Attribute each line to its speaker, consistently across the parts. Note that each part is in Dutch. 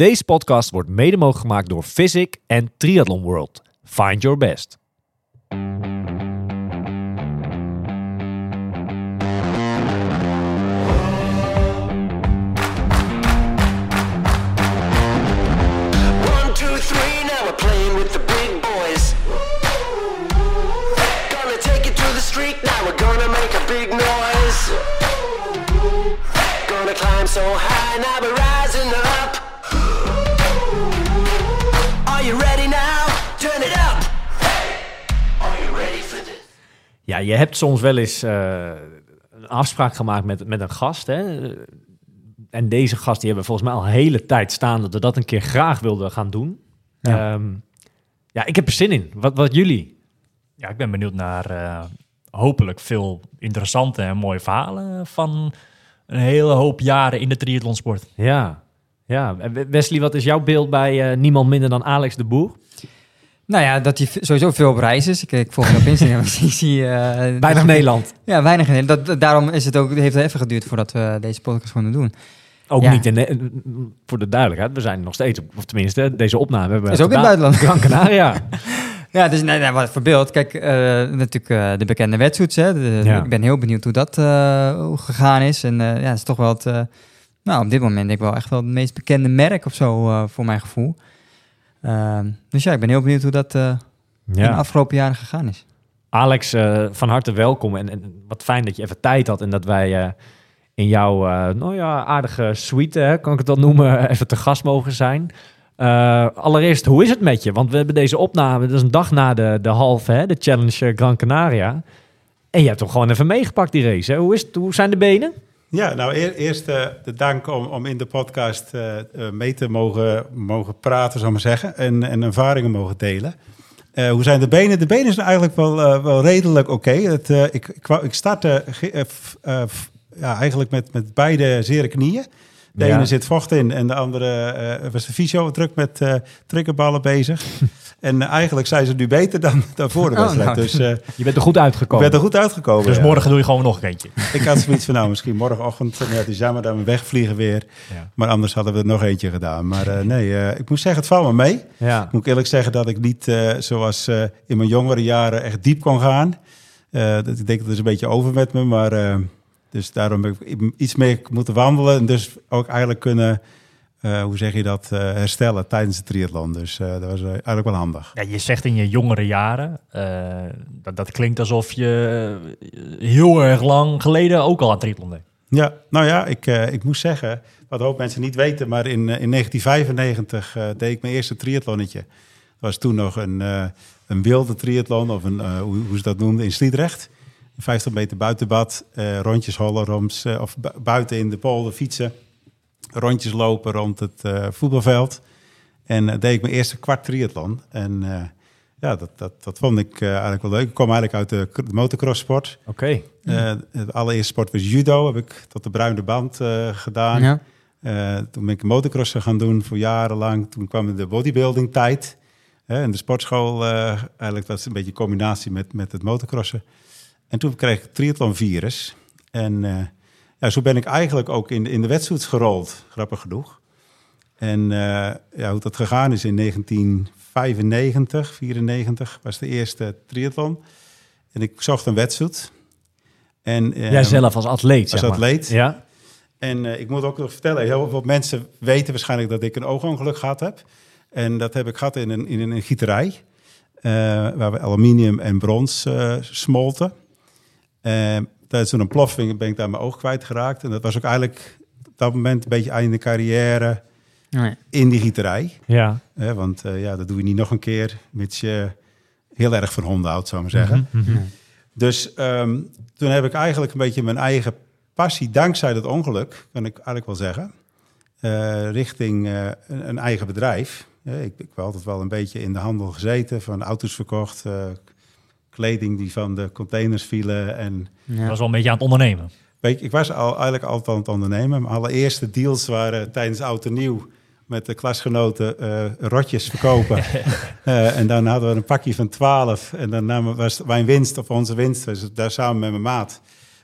Speaker 1: Deze podcast wordt mede mogelijk gemaakt door Physic en Triathlon World. Find your best.
Speaker 2: One, two, three,
Speaker 1: Ja, je hebt soms wel eens eh, een afspraak gemaakt met, met een gast. Hè? En deze gast die hebben volgens mij al een hele tijd staan dat we dat een keer graag wilden gaan doen.
Speaker 3: Ja.
Speaker 1: Ja, ja ik heb er zin in. Wat, wat jullie?
Speaker 3: Ja, ik ben benieuwd naar eh, hopelijk veel interessante en mooie verhalen van een hele hoop jaren in de triathlonsport.
Speaker 1: Ja, ja. Wesley, wat is jouw beeld bij eh, niemand minder dan Alex de Boer?
Speaker 4: Nou ja, dat hij sowieso veel op reis is. Ik, ik volg hem op Instagram. ik zie... eh,
Speaker 1: Weinig
Speaker 4: dus-
Speaker 1: Nederland.
Speaker 4: Ja, weinig in Nederland. Dat, daarom is het ook, heeft het even geduurd voordat we deze podcast konden doen.
Speaker 1: Ook
Speaker 4: Ja.
Speaker 1: niet in de, voor de duidelijkheid. We zijn nog steeds, of tenminste, deze opname hebben we
Speaker 4: Is ook in het buitenland.
Speaker 1: Gran Canaria.
Speaker 4: Ja, dus nee, nee, wat voor beeld. Kijk, eh, natuurlijk eh, de bekende wetsuits. Hè. De-
Speaker 1: Ja.
Speaker 4: Ik ben heel benieuwd hoe dat gegaan is. En ja, het is toch wel het... nou, op dit moment denk ik wel echt wel het meest bekende merk of zo, voor mijn gevoel. Ehm, dus ja, ik ben heel benieuwd hoe dat eh, in de afgelopen jaren gegaan is.
Speaker 1: Alex, eh, van harte welkom. En, en wat fijn dat je even tijd had en dat wij eh, in jouw nou ja, aardige suite, hè, kan ik het dan noemen, even te gast mogen zijn. Allereerst, hoe is het met je? Want we hebben deze opname, dat is een dag na de, de halve, hè, de Challenge Gran Canaria. En je hebt hem gewoon even meegepakt, die race. Hè? Hoe, is het, hoe zijn de benen?
Speaker 5: Ja, nou eer- eerst eh, de dank om, om in de podcast eh, eh, mee te mogen, mogen praten, ik maar zeggen, en, en ervaringen mogen delen. Hoe zijn de benen? De benen zijn eigenlijk wel, wel redelijk oké. Ik, ik, ik startte ja, eigenlijk met, met beide zere knieën. De
Speaker 1: Ja.
Speaker 5: ene zit vocht in en de andere was de fysio druk met triggerballen bezig. en eh, eigenlijk zijn ze nu beter dan, dan voor de
Speaker 4: Oh,
Speaker 5: wedstrijd.
Speaker 4: nou.
Speaker 5: Dus eh,
Speaker 1: Je bent er goed
Speaker 5: ik
Speaker 1: uitgekomen.
Speaker 5: ben er goed uitgekomen.
Speaker 3: Dus
Speaker 5: ja.
Speaker 3: morgen doe je gewoon nog een eentje.
Speaker 5: Ik had zoiets van, nou, misschien morgenochtend. Ja, het is jammer dat we wegvliegen weer.
Speaker 3: Ja.
Speaker 5: Maar anders hadden we er nog eentje gedaan. Maar eh, nee, eh, ik moet zeggen, het valt me mee.
Speaker 1: Ja.
Speaker 5: Moet ik eerlijk zeggen dat ik niet, eh, zoals eh, in mijn jongere jaren, echt diep kon gaan. Eh, dat, ik denk dat het is een beetje over met me. Maar eh, dus daarom heb ik iets meer moeten wandelen. En dus ook eigenlijk kunnen, eh, hoe zeg je dat, eh, herstellen tijdens de triathlon. Dus eh, dat was eigenlijk wel handig.
Speaker 3: Ja, je zegt in je jongere jaren, dat, dat klinkt alsof je heel erg lang geleden ook al aan triathlon deed.
Speaker 5: Ja, nou ja, ik, ik moest zeggen, wat hoop mensen niet weten, maar in, in 1995 eh, deed ik mijn eerste triathlonnetje. Dat was toen nog een, een wilde triathlon, of een, hoe, hoe ze dat noemden, in Sliedrecht. 50 meter buitenbad, eh, rondjes hollen, roms, eh, of bu- buiten in de polder fietsen. Rondjes lopen rond het eh, voetbalveld. En eh, deed ik mijn eerste kwart triathlon. En eh, ja, dat, dat, dat vond ik eh, eigenlijk wel leuk. Ik kwam eigenlijk uit de, de motocross-sport.
Speaker 1: Oké.
Speaker 5: Eh, het allereerste sport was judo, heb ik tot de bruine band eh, gedaan.
Speaker 4: Ja.
Speaker 5: Eh, toen ben ik motocrossen gaan doen voor jarenlang. Toen kwam de bodybuilding tijd. Hè, en de sportschool, eh, eigenlijk dat is een beetje een combinatie met, met het motocrossen. En toen kreeg ik het triathlonvirus. En eh, ja, zo ben ik eigenlijk ook in, de- in de wedstrijd gerold, grappig genoeg. En eh, ja, hoe dat gegaan is in 1995, 94 was de eerste triathlon. En ik zocht een wedstrijd. En, eh,
Speaker 1: Jij zelf als atleet,
Speaker 5: als
Speaker 1: zeg maar.
Speaker 5: atleet.
Speaker 1: Ja.
Speaker 5: En eh, ik moet ook nog vertellen, heel veel mensen weten waarschijnlijk dat ik een oogongeluk gehad heb. En dat heb ik gehad in een, in een gieterij, waar we aluminium en brons smolten. Tijdens zo'n ontploffing ben ik daar mijn oog kwijtgeraakt. En dat was ook eigenlijk op dat moment een beetje einde carrière
Speaker 4: Nee.
Speaker 5: in die gieterij.
Speaker 1: Ja.
Speaker 5: Hè, want eh, ja, dat doe je niet nog een keer, mits je heel erg van honden houdt, zou ik maar zeggen. Dus ehm, toen heb ik eigenlijk een beetje mijn eigen passie, dankzij dat ongeluk, kan ik eigenlijk wel zeggen, eh, richting eh, een, een eigen bedrijf. Ik, ik heb altijd wel een beetje in de handel gezeten, van auto's verkocht, eh, kleding die van de containers vielen. En
Speaker 4: Ja.
Speaker 3: Dat was wel een beetje aan het ondernemen.
Speaker 5: weet je, ik was al, eigenlijk altijd aan het ondernemen. Mijn allereerste deals waren tijdens Oud en Nieuw met de klasgenoten eh, rotjes verkopen. Eh, en dan hadden we een pakje van 12. En dan namen, was mijn winst, of onze winst, was daar samen met mijn maat,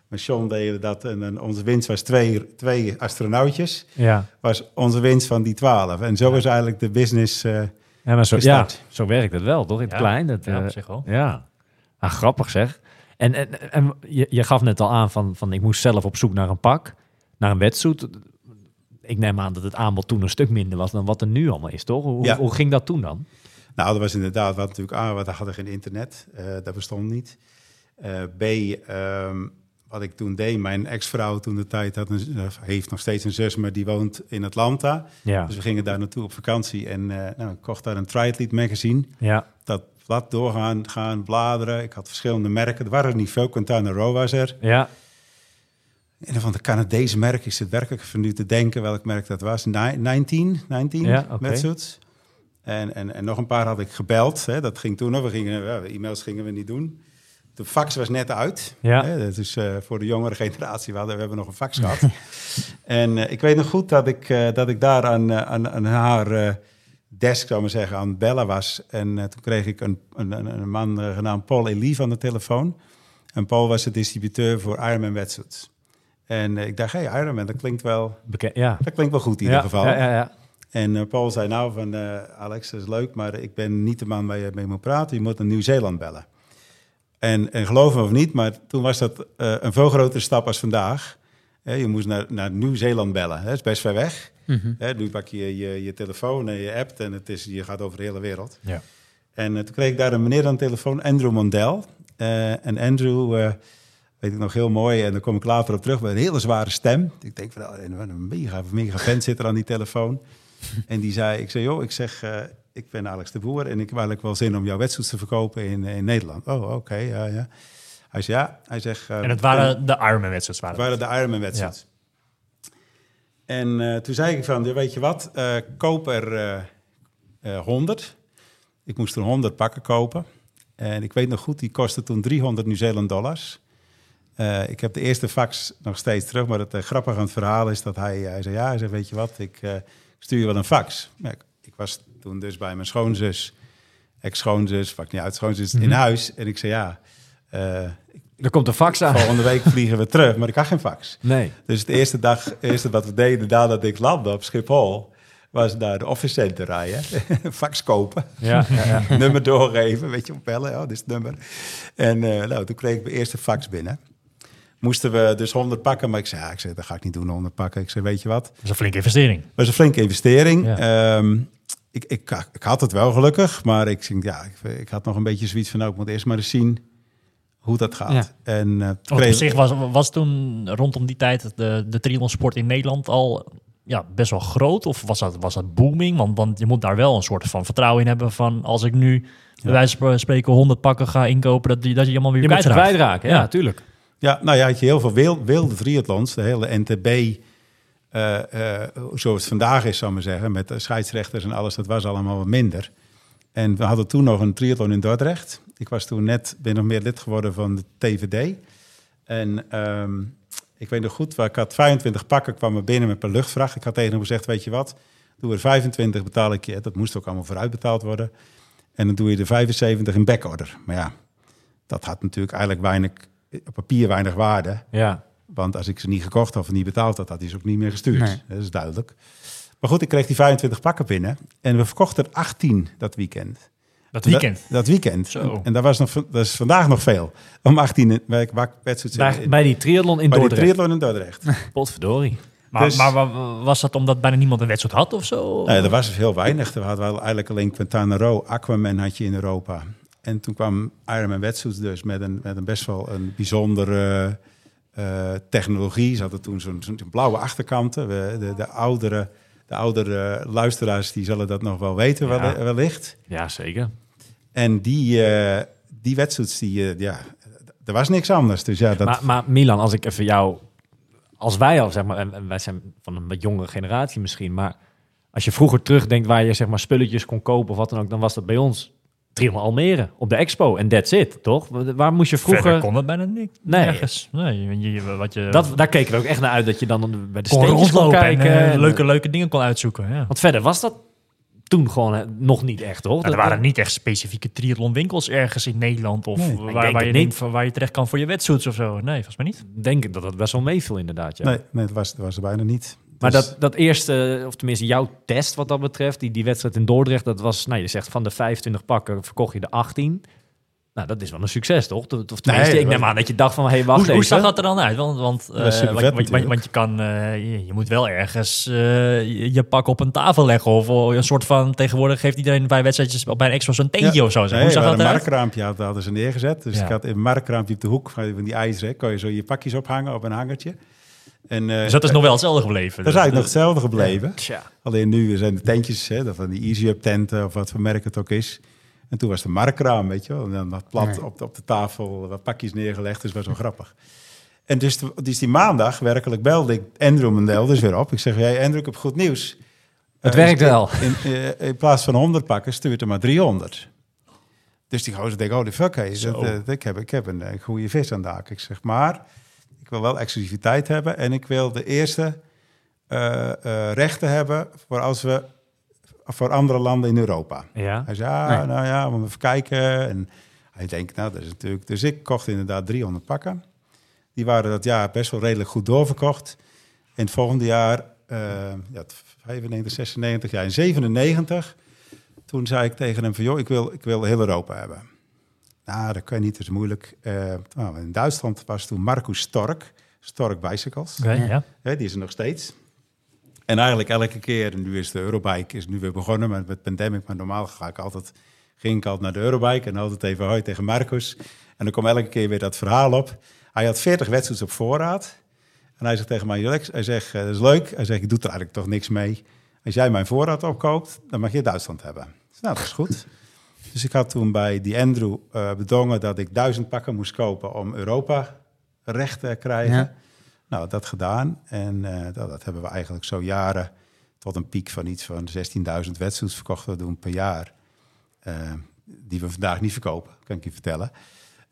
Speaker 5: met John deden dat. En, dan onze winst was twee, twee astronautjes.
Speaker 1: Ja.
Speaker 5: Was onze winst van die twaalf. En zo is eigenlijk de business... eh,
Speaker 1: Ja, maar zo, ja, zo werkt het wel, toch? In het
Speaker 3: Ja,
Speaker 1: klein. Dat,
Speaker 3: ja,
Speaker 1: eh,
Speaker 3: op zich wel.
Speaker 1: Ja. Ah, grappig zeg. En, en, en je, je gaf net al aan van, van ik moest zelf op zoek naar een pak, naar een wetsuit. Ik neem aan dat het aanbod toen een stuk minder was dan wat er nu allemaal is, toch? Hoe,
Speaker 5: Ja.
Speaker 1: hoe ging dat toen dan?
Speaker 5: Nou, dat was inderdaad, wat natuurlijk aan, we hadden geen internet, eh, dat bestond niet. Eh, B, ehm, wat ik toen deed, mijn ex-vrouw toen de tijd had een, of heeft nog steeds een zus, maar die woont in Atlanta.
Speaker 1: Ja.
Speaker 5: Dus we gingen daar naartoe op vakantie en eh, nou, ik kocht daar een triathlete magazine.
Speaker 1: Ja.
Speaker 5: Blad doorgaan, gaan bladeren. Ik had verschillende merken. Er waren er niet veel. Quintana Roo was er.
Speaker 1: Ja.
Speaker 5: Een van de Canadese merken. Ik zit werkelijk van nu te denken welk merk dat was. Ni- 19, 19
Speaker 1: Ja, oké.
Speaker 5: wetsuits. En, en, en nog een paar had ik gebeld. Hè. Dat ging toen nog. We gingen, e-mails gingen we niet doen. De fax was net uit.
Speaker 1: Ja.
Speaker 5: Hè. Dat is eh, voor de jongere generatie. We, hadden, we hebben nog een fax gehad. en eh, ik weet nog goed dat ik, eh, dat ik daar aan, aan, aan haar desk, zou ik maar zeggen, aan het bellen was. En eh, toen kreeg ik een, een, een, man eh, genaamd Paul Elie van de telefoon. En Paul was de distributeur voor Ironman wetsuits. En eh, ik dacht, hey, Ironman, dat klinkt wel,
Speaker 1: Beke- ja.
Speaker 5: dat klinkt wel goed in
Speaker 1: ja,
Speaker 5: ieder geval.
Speaker 1: Ja, ja, ja.
Speaker 5: En Paul zei nou van, Alex, dat is leuk, maar ik ben niet de man waar je mee moet praten. Je moet naar Nieuw-Zeeland bellen. En, en geloof me of niet, maar toen was dat een veel grotere stap als vandaag. Je moest naar, naar Nieuw-Zeeland bellen. Dat is best ver weg. Hè, nu pak je, je je telefoon en je app en het is, je gaat over de hele wereld.
Speaker 3: Ja.
Speaker 5: En eh, toen kreeg ik daar een meneer aan de telefoon, Andrew Mondel. Eh, en Andrew, eh, weet ik nog heel mooi, en daar kom ik later op terug, met een hele zware stem. Ik denk van, oh, wat een mega, mega vent zit er aan die telefoon. en die zei, ik zei, joh, ik zeg, ik ben Alex de Boer en ik heb eigenlijk wel zin om jouw wedstrijd te verkopen in, in Nederland. Oh, oké, ja, ja. Hij zei, ja, hij zegt...
Speaker 3: En het waren de Ironman-wedstrijden.
Speaker 5: het
Speaker 3: waren
Speaker 5: de Ironman wedstrijd. En eh, toen zei ik van, weet je wat, eh, koop er eh, eh, 100. Ik moest er 100 pakken kopen. En ik weet nog goed, die kostte toen 300 Nieuw-Zeeland dollars. Ik heb de eerste fax nog steeds terug, maar het grappige aan het verhaal is dat hij, hij zei, ja, hij zei, weet je wat, ik stuur je wel een fax. Ik, ik was toen dus bij mijn schoonzus, ex-schoonzus, pak niet uit, schoonzus in huis. En ik zei, ja, eh,
Speaker 1: Er komt een fax aan.
Speaker 5: volgende week vliegen we terug, maar ik had geen fax.
Speaker 1: Nee.
Speaker 5: Dus de eerste dag, eerste wat we deden nadat ik landde op Schiphol, was naar de office center rijden. fax kopen.
Speaker 1: Ja, ja, ja.
Speaker 5: nummer doorgeven, weet je, opbellen. Oh, dit is het nummer. En eh, nou, toen kreeg ik mijn eerste fax binnen. Moesten we dus 100 pakken, maar ik zei, ja, ik zei, dat ga ik niet doen, 100 pakken. Ik zei, weet je wat,
Speaker 3: Dat is een flinke investering.
Speaker 5: dat was een flinke investering. Ehm, ik, ik, ik had het wel gelukkig, maar ik, ja, ik, ik had nog een beetje zoiets van, nou, ik moet eerst maar eens zien hoe dat gaat.
Speaker 4: Ja.
Speaker 5: En eh, toen
Speaker 3: Want op
Speaker 5: kreeg-
Speaker 3: zich was, was toen rondom die tijd de, de triathlonsport in Nederland al ja, best wel groot? Of was dat, was dat booming? Want, want je moet daar wel een soort van vertrouwen in hebben van als ik nu bij wijze van spreken 100 pakken ga inkopen, dat, die, dat je allemaal weer
Speaker 1: Je
Speaker 3: kwijtraakt.
Speaker 1: kwijtraken, ja,
Speaker 3: Ja.
Speaker 1: tuurlijk.
Speaker 5: Ja, nou ja, had je heel veel wil- wilde triathlons. De hele NTB, eh, eh, zoals het vandaag is, zou ik maar zeggen, met de scheidsrechters en alles, dat was allemaal wat minder. En we hadden toen nog een triathlon in Dordrecht. Ik was toen net, ben nog meer lid geworden van de TVD. En ehm, ik weet nog goed, waar ik had 25 pakken, kwamen binnen met een luchtvracht. Ik had tegen hem gezegd, weet je wat, doe er 25, betaal ik je. Dat moest ook allemaal vooruitbetaald worden. En dan doe je de 75 in backorder. Maar ja, dat had natuurlijk eigenlijk weinig, op papier weinig waarde.
Speaker 1: Ja.
Speaker 5: Want als ik ze niet gekocht had of niet betaald had, had hij ze ook niet meer gestuurd.
Speaker 4: Nee.
Speaker 5: Dat is duidelijk. Maar goed, ik kreeg die 25 pakken binnen. En we verkochten er 18 dat weekend.
Speaker 3: Dat weekend.
Speaker 5: Dat, dat weekend.
Speaker 3: Zo.
Speaker 5: En dat, was nog, dat is vandaag nog veel. Om 18 wij- waar ik wedstrijd
Speaker 1: Bij, die triathlon in
Speaker 5: Bij die
Speaker 1: Dordrecht.
Speaker 5: triathlon in Dordrecht.
Speaker 1: Potverdorie.
Speaker 3: Maar,
Speaker 5: Dus-
Speaker 3: maar wa- was dat omdat bijna niemand een wedstrijd had of zo?
Speaker 5: Nee, er was heel weinig. We hadden wel eigenlijk alleen Quintana Roo, Aquaman had je in Europa. En toen kwam Ironman Wetsuits dus met een, met een best wel een bijzondere eh, technologie. Ze hadden toen zo'n blauwe achterkanten. We, de, de, oudere, de oudere luisteraars die zullen dat nog wel weten
Speaker 1: Ja.
Speaker 5: wel- wellicht.
Speaker 1: Ja, zeker.
Speaker 5: En die, eh die wetsuits, die, eh, ja, er was niks anders. Dus ja, dat,
Speaker 1: Maar, maar Milan, als ik even jou... Als wij al, zeg maar, en, en wij zijn van een wat jongere generatie misschien, maar als je vroeger terugdenkt waar je zeg maar spulletjes kon kopen of wat dan ook, dan was dat bij ons Triathlon Almere op de expo en that's it, toch? Waar moest je
Speaker 3: Verder
Speaker 1: vroeger...
Speaker 3: kon het bijna niet.
Speaker 1: Nee.
Speaker 3: Nergens. Nee, je, je- wat je
Speaker 1: Dat, daar keken we ook echt naar uit, dat je dan bij de
Speaker 3: kon
Speaker 1: steentjes kon
Speaker 3: rondlopen
Speaker 1: kijken.
Speaker 3: en eh,
Speaker 1: en-
Speaker 3: leuke, leuke dingen kon uitzoeken. Ja.
Speaker 1: Want verder was dat toen gewoon eh, nog niet echt, toch?
Speaker 3: Maar er waren niet echt specifieke triathlonwinkels ergens in Nederland of
Speaker 5: Nee,
Speaker 3: waar, waar,
Speaker 1: het
Speaker 3: je
Speaker 1: niet.
Speaker 3: waar je terecht kan voor je wetsuits of zo. Nee, volgens mij niet.
Speaker 1: denk ik dat dat best wel meeviel inderdaad, ja.
Speaker 5: Nee, nee dat, was, dat was er bijna niet.
Speaker 1: Maar
Speaker 5: Dus-
Speaker 1: dat, dat eerste, of tenminste jouw test wat dat betreft, die, die wedstrijd in Dordrecht, dat was, nou je zegt van de 25 pakken verkocht je de 18. Nou, dat is wel een succes, toch? Of tenminste,
Speaker 5: Nee,
Speaker 1: ik neem
Speaker 5: dat-
Speaker 1: aan dat je dacht van, hé, hey, wacht
Speaker 3: Hoe, hoe
Speaker 1: even.
Speaker 3: zag dat er dan uit? Want, want, eh, want,
Speaker 5: vet
Speaker 3: want- want,
Speaker 5: natuurlijk.
Speaker 3: want je kan, eh, je, je moet wel ergens eh, je, je pak op een tafel leggen of een soort van, tegenwoordig geeft iedereen bij wedstrijdjes bij een extra zo'n tentje
Speaker 5: Ja.
Speaker 3: of zo.
Speaker 5: Nee,
Speaker 3: hoe zag
Speaker 5: we
Speaker 3: dat
Speaker 5: hadden een
Speaker 3: eruit?
Speaker 5: markraampje hadden, hadden ze neergezet. Dus
Speaker 3: Ja.
Speaker 5: ik had in een markraampje op de hoek van die ijzeren, kon je zo je pakjes ophangen op een hangertje. En, eh,
Speaker 3: Dus dat is nog wel hetzelfde gebleven.
Speaker 5: dat is eigenlijk nog hetzelfde gebleven.
Speaker 1: Tja.
Speaker 5: Alleen nu zijn de tentjes, hè, van die Easy Up tenten of wat voor merk het ook is. En toen was de markraam, weet je wel. En dan had plat op, de, op de tafel wat pakjes neergelegd. Dus was wel grappig. En dus, de- dus die maandag werkelijk belde ik Andrew Mendel dus weer op. Ik zeg, jij Andrew, ik heb goed nieuws.
Speaker 1: Het
Speaker 5: Eh,
Speaker 1: werkt
Speaker 5: in-
Speaker 1: wel.
Speaker 5: In, eh, in plaats van 100 pakken, stuurt er maar 300. Dus die gozer denkt, oh de fuck, hey, dat, eh, ik, heb, ik heb een, goede vis aan de haak. Ik zeg, maar ik wil wel exclusiviteit hebben. En ik wil de eerste rechten hebben voor als we voor andere landen in Europa.
Speaker 1: Ja.
Speaker 5: Hij zei, ah,
Speaker 4: Nee.
Speaker 5: nou ja, we moeten even kijken. En hij denkt, nou, dat is natuurlijk... Dus ik kocht inderdaad 300 pakken. Die waren dat jaar best wel redelijk goed doorverkocht. En het volgende jaar, eh ja, 95, 96, ja, in 97... Toen zei ik tegen hem van, joh, ik wil, ik wil heel Europa hebben. Nou, dat kan niet, dat is moeilijk. Eh, nou, in Duitsland was toen Marcus Stork, Stork Bicycles.
Speaker 3: Ja.
Speaker 5: Hè, die is er nog steeds. En eigenlijk elke keer, en nu is de Eurobike is nu weer begonnen met, met pandemic, maar normaal ga ik altijd, ging ik altijd naar de Eurobike en altijd even hoi tegen Marcus. En dan kwam elke keer weer dat verhaal op. Hij had 40 wedstrijds op voorraad. En hij zegt tegen mij, Alex, hij zegt, eh, dat is leuk. Hij zegt, ik doe er eigenlijk toch niks mee. Als jij mijn voorraad opkoopt, dan mag je Duitsland hebben. Nou, dat is goed. Dus ik had toen bij die Andrew eh, bedongen dat ik duizend pakken moest kopen om Europa recht te krijgen. Nou, dat gedaan. En eh, dat, dat hebben we eigenlijk zo jaren tot een piek van iets van 16.000 wedstrijds verkocht we doen per jaar. Eh, die we vandaag niet verkopen, kan ik je vertellen.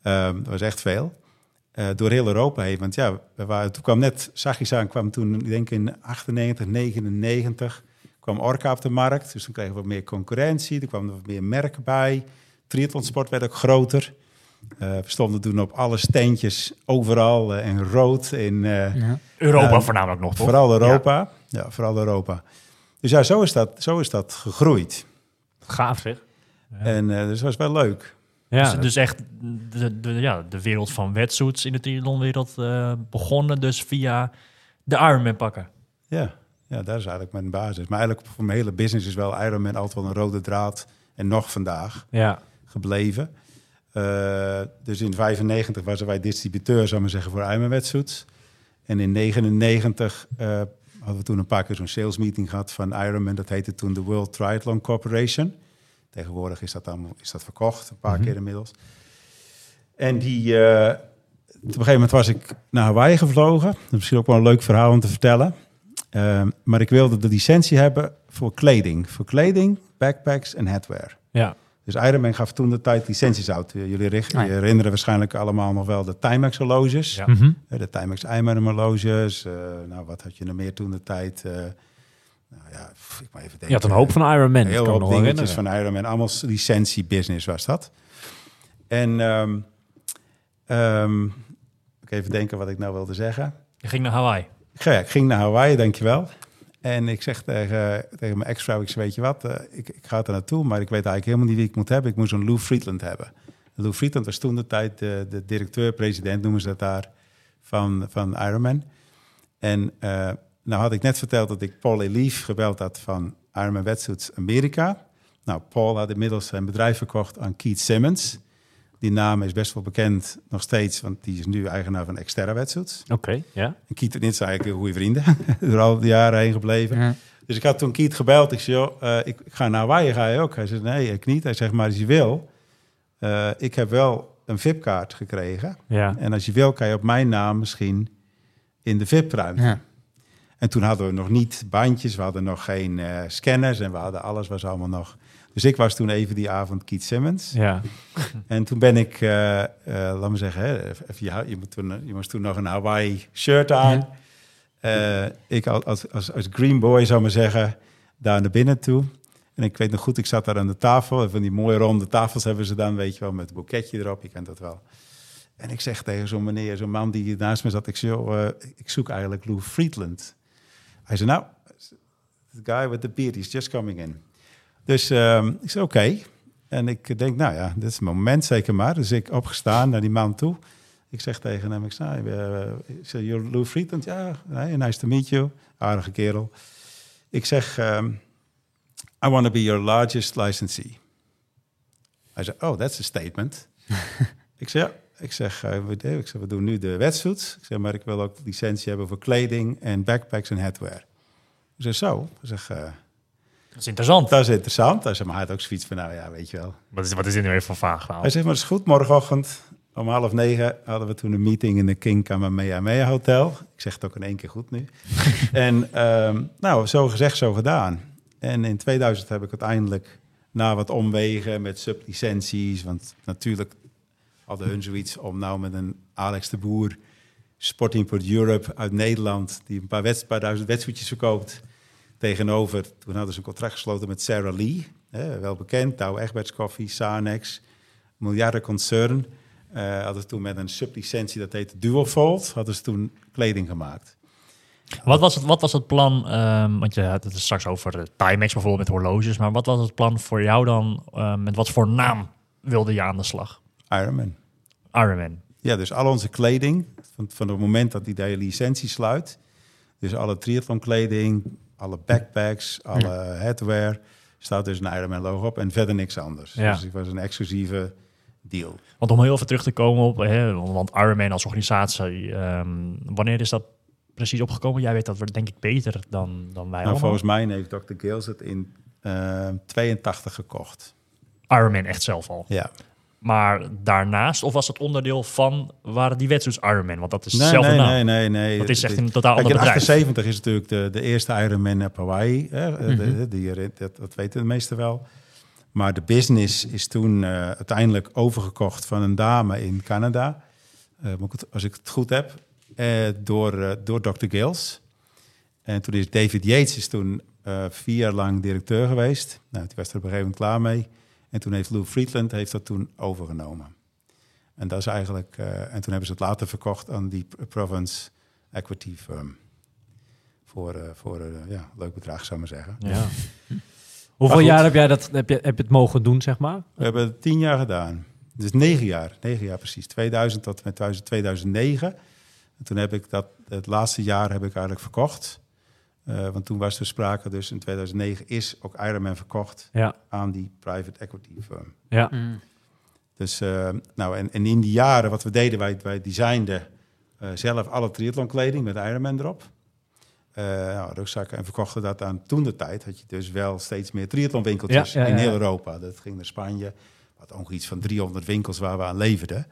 Speaker 5: Ehm, dat was echt veel. Eh, door heel Europa heen. Want ja, we waren, toen kwam net, Sagisaan kwam toen, ik denk in 98, 99, kwam Orca op de markt. Dus toen kregen we wat meer concurrentie. Er kwamen wat meer merken bij. Triathlonsport werd ook groter. Eh, we stonden toen op alle steentjes overal eh, in rood. In, eh,
Speaker 4: Ja.
Speaker 3: Europa voornamelijk nog, toch?
Speaker 5: Vooral Europa. Ja. vooral Europa. Dus ja, zo is dat, zo is dat gegroeid.
Speaker 1: Gaaf zeg.
Speaker 5: En eh, dus dat was wel leuk.
Speaker 1: Ja,
Speaker 3: dus, dus echt de, de, ja, de wereld van wetsuits in de triathlonwereld eh begonnen dus via de Ironman pakken.
Speaker 5: Ja, ja, dat is eigenlijk mijn basis. Maar eigenlijk voor mijn hele business is wel Ironman altijd wel een rode draad. En nog vandaag
Speaker 1: ja.
Speaker 5: gebleven. Eh, dus in 95 waren wij distributeur, zou ik maar zeggen, voor Ironman wetsuits. En in 99 eh, hadden we toen een paar keer zo'n sales meeting gehad van Ironman. Dat heette toen de World Triathlon Corporation. Tegenwoordig is dat, allemaal, is dat verkocht, een paar keer inmiddels. En die, eh, op een gegeven moment was ik naar Hawaii gevlogen. Dat is misschien ook wel een leuk verhaal om te vertellen. Ehm, maar ik wilde de licentie hebben voor kleding. Voor kleding, backpacks en headwear.
Speaker 1: ja.
Speaker 5: Dus Ironman gaf toen de tijd licenties uit. Eh, Jullie richt-
Speaker 4: Ah, ja.
Speaker 5: herinneren waarschijnlijk allemaal nog wel de Timex horloges.
Speaker 3: Ja.
Speaker 1: Mhm.
Speaker 5: Eh, De Timex Ironman horloges. eh, nou, wat had je nog meer toen de tijd? eh, nou ja, pff, ik maar even denken.
Speaker 1: Je had een hoop van Iron Man.
Speaker 5: Een heel hoop dingetjes van Ironman. Allemaal licentie-business was dat. En ehm, ehm, ik even denken wat ik nou wilde zeggen.
Speaker 3: Je ging naar Hawaii.
Speaker 5: Ja, ik ging naar Hawaii, dankjewel. En ik zeg tegen, tegen mijn ex-vrouw, ik zeg, weet je wat, eh, ik, ik ga er naartoe, maar ik weet eigenlijk helemaal niet wie ik moet hebben. Ik moet zo'n Lou Friedland hebben. Lou Friedland was toen de tijd de, de directeur-president, noemen ze dat daar, van, van Ironman. En eh, nou had ik net verteld dat ik Paul Elief gebeld had van Ironman Wetsuits Amerika. Nou, Paul had inmiddels zijn bedrijf verkocht aan Keith Simmons. Die naam is best wel bekend nog steeds, want die is nu eigenaar van Xterra Wetsuits.
Speaker 1: Oké, ja.
Speaker 5: En Kiet en ik zijn eigenlijk goede vrienden. Door al die jaren heen gebleven.
Speaker 4: Ja.
Speaker 5: Dus ik had toen Kiet gebeld. Ik zei, joh, eh, ik, ik ga naar Hawaii, ga je ook? Hij zei, nee, ik niet. Hij zegt, maar als je wil, eh, ik heb wel een VIP-kaart gekregen.
Speaker 1: Ja.
Speaker 5: En als je wil, kan je op mijn naam misschien in de VIP-ruimte.
Speaker 4: Ja.
Speaker 5: En toen hadden we nog niet bandjes, we hadden nog geen eh, scanners en we hadden alles was allemaal nog. Dus ik was toen even die avond Keith Simmons.
Speaker 1: Ja.
Speaker 5: En toen ben ik, eh eh laat me zeggen, hè, even, je, je, moet toen, je moest toen nog een Hawaii shirt aan. Eh, ik als, als, green boy zou maar zeggen, daar naar binnen toe. En ik weet nog goed, ik zat daar aan de tafel. En van die mooie ronde tafels hebben ze dan, weet je wel, met een boeketje erop. Je kent dat wel. En ik zeg tegen zo'n meneer, zo'n man die naast me zat, ik zeg, eh, ik zoek eigenlijk Lou Friedland. Hij zei, nou, the guy with the beard, he's just coming in. Dus ehm, ik zei, oké. En ik denk, nou ja, dit is het moment zeker maar. Dus ik opgestaan naar die man toe. Ik zeg tegen hem, ik zei, ik zeg you're Lou Friedland? Ja, hey, nice to meet you. Aardige kerel. Ik zeg, ehm, I want to be your largest licensee. Hij zei, oh, that's a statement. ik zeg, ja. Ik zeg, eh, we, ik zeg, we doen nu de wetsuits. Ik zeg, maar ik wil ook licentie hebben voor kleding en backpacks en headwear. Ik zeg, zo. Ik zeg, eh,
Speaker 3: Dat is interessant.
Speaker 5: dat is interessant. Hij zei, maar hij had ook zoiets van, nou ja, weet je wel.
Speaker 3: Wat is, wat is dit nu weer voor vaag verhaal?
Speaker 5: Hij zegt, maar dat is goed. Morgenochtend om half negen hadden we toen een meeting in de King Kamehameha Hotel. Ik zeg het ook in één keer goed nu. en ehm, nou, zo gezegd, zo gedaan. En in 2000 heb ik uiteindelijk na wat omwegen met sublicenties, want natuurlijk hadden hun zoiets om nou met een Alex de Boer, Sport Import Europe uit Nederland, die een paar, paar duizend wedstrijdjes verkoopt, tegenover, toen hadden ze een contract gesloten met Sarah Lee, hè, wel bekend, Douwe Egberts Coffee, Sanex, miljardenconcern. Eh hadden ze toen met een sublicentie, dat heette Duofold, hadden ze toen kleding gemaakt.
Speaker 3: Wat was het, wat was het plan? ehm, want je had het straks over de Timex bijvoorbeeld met horloges. Maar wat was het plan voor jou dan? ehm, met wat voor naam wilde je aan de slag?
Speaker 5: Ironman.
Speaker 3: Ironman.
Speaker 5: Ja, dus al onze kleding, van, van het moment dat die de licentie sluit, dus alle triathlonkleding, alle backpacks, alle headwear, staat dus een Ironman logo op en verder niks anders.
Speaker 1: Ja.
Speaker 5: Dus het was een exclusieve deal.
Speaker 3: Want om heel even terug te komen op, hè, want Ironman als organisatie, ehm, wanneer is dat precies opgekomen? Jij weet dat denk ik beter dan, dan wij
Speaker 5: Nou,
Speaker 3: allemaal.
Speaker 5: volgens mij heeft Dr. Gills het in eh 82 gekocht.
Speaker 3: Ironman echt zelf al.
Speaker 5: Ja.
Speaker 3: Maar daarnaast, of was het onderdeel van, waren die wedstrijds Ironman? Want dat is
Speaker 5: Nee,
Speaker 3: hetzelfde
Speaker 5: nee,
Speaker 3: naam.
Speaker 5: nee, nee, nee.
Speaker 3: Dat is echt een totaal
Speaker 5: Kijk,
Speaker 3: ander
Speaker 5: in
Speaker 3: bedrijf.
Speaker 5: 78 is natuurlijk de, de eerste Ironman op Hawaii. Hè? Eh,
Speaker 3: Mhm.
Speaker 5: de- die, er- dat, dat weten de meesten wel. Maar de business is toen eh, uiteindelijk overgekocht van een dame in Canada. Eh, als ik het goed heb. eh, door, eh, door Dr. Gills. En toen is David Yates is toen eh, vier jaar lang directeur geweest. Nou, die was er op een gegeven moment klaar mee. En toen heeft Lou Friedland heeft dat toen overgenomen. En dat is eigenlijk. eh, en toen hebben ze het later verkocht aan die Province Equity Firm. Voor, eh, voor eh, ja, een leuk bedrag, zou ik maar zeggen.
Speaker 1: Ja. Hoeveel
Speaker 5: goed.
Speaker 1: jaar heb jij dat heb je, heb je het mogen doen, zeg maar?
Speaker 5: We hebben het tien jaar gedaan. Dus negen jaar. Negen jaar precies. 2000 tot met 2000 2009. En toen heb ik dat, het laatste jaar heb ik eigenlijk verkocht. Eh, want toen was er sprake, dus in 2009 is ook Ironman verkocht
Speaker 1: Ja,
Speaker 5: aan die private equity firm.
Speaker 1: ja.
Speaker 5: Dus eh, nou, en, en in die jaren wat we deden, wij, wij designden eh, zelf alle triathlonkleding met Ironman erop. Eh nou, rugzakken en verkochten dat aan toen de tijd. Had je dus wel steeds meer triathlonwinkeltjes
Speaker 1: Ja, ja,
Speaker 5: in heel Europa. Dat ging naar Spanje. Wat ongeveer iets van 300 winkels waar we aan leverden.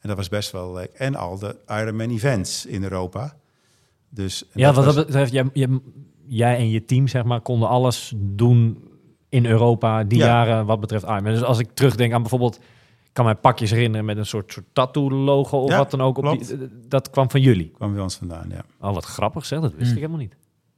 Speaker 5: En dat was best wel leuk. En al de Ironman events in Europa. Dus,
Speaker 1: Ja, wat
Speaker 5: was-
Speaker 1: dat betreft, jij, jij, jij en je team, zeg maar, konden alles doen in Europa die
Speaker 5: Ja.
Speaker 1: jaren wat betreft Ironman. Dus als ik terugdenk aan bijvoorbeeld, ik kan mij pakjes herinneren met een soort, soort tattoo-logo of
Speaker 5: Ja,
Speaker 1: wat dan ook. Op die, eh, dat kwam van jullie.
Speaker 5: kwam bij ons vandaan, ja.
Speaker 1: Oh, wat grappig zeg, dat wist
Speaker 4: Hmm.
Speaker 1: ik helemaal niet.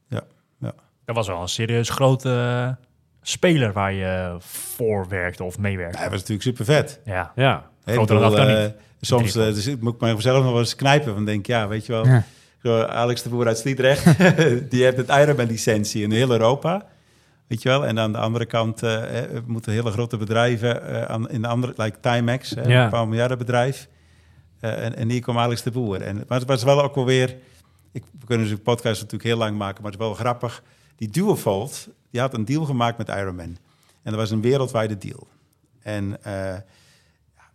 Speaker 5: ja, ja.
Speaker 3: Dat was wel een serieus grote eh, speler waar je voor werkte of meewerkte.
Speaker 5: Hij was natuurlijk super vet.
Speaker 3: Ja.
Speaker 1: Ja,
Speaker 3: Groter dan dat kan
Speaker 5: eh,
Speaker 3: niet.
Speaker 5: Soms eh, dus ik moet ik mezelf nog wel eens knijpen. Van denk, ja, weet je wel.
Speaker 4: Ja.
Speaker 5: Zo, Alex de Boer uit Sliedrecht, die heeft het Ironman-licentie in heel Europa. Weet je wel? En aan de andere kant eh, eh, moeten hele grote bedrijven eh, aan, in de andere, like Timex,
Speaker 1: Ja.
Speaker 5: een paar miljardenbedrijf. Eh en, en hier kwam Alex de Boer. En, maar het was wel ook alweer, ik, we kunnen zo'n podcast natuurlijk heel lang maken, maar het is wel grappig. Die Duofold, die had een deal gemaakt met Ironman. En dat was een wereldwijde deal. En eh,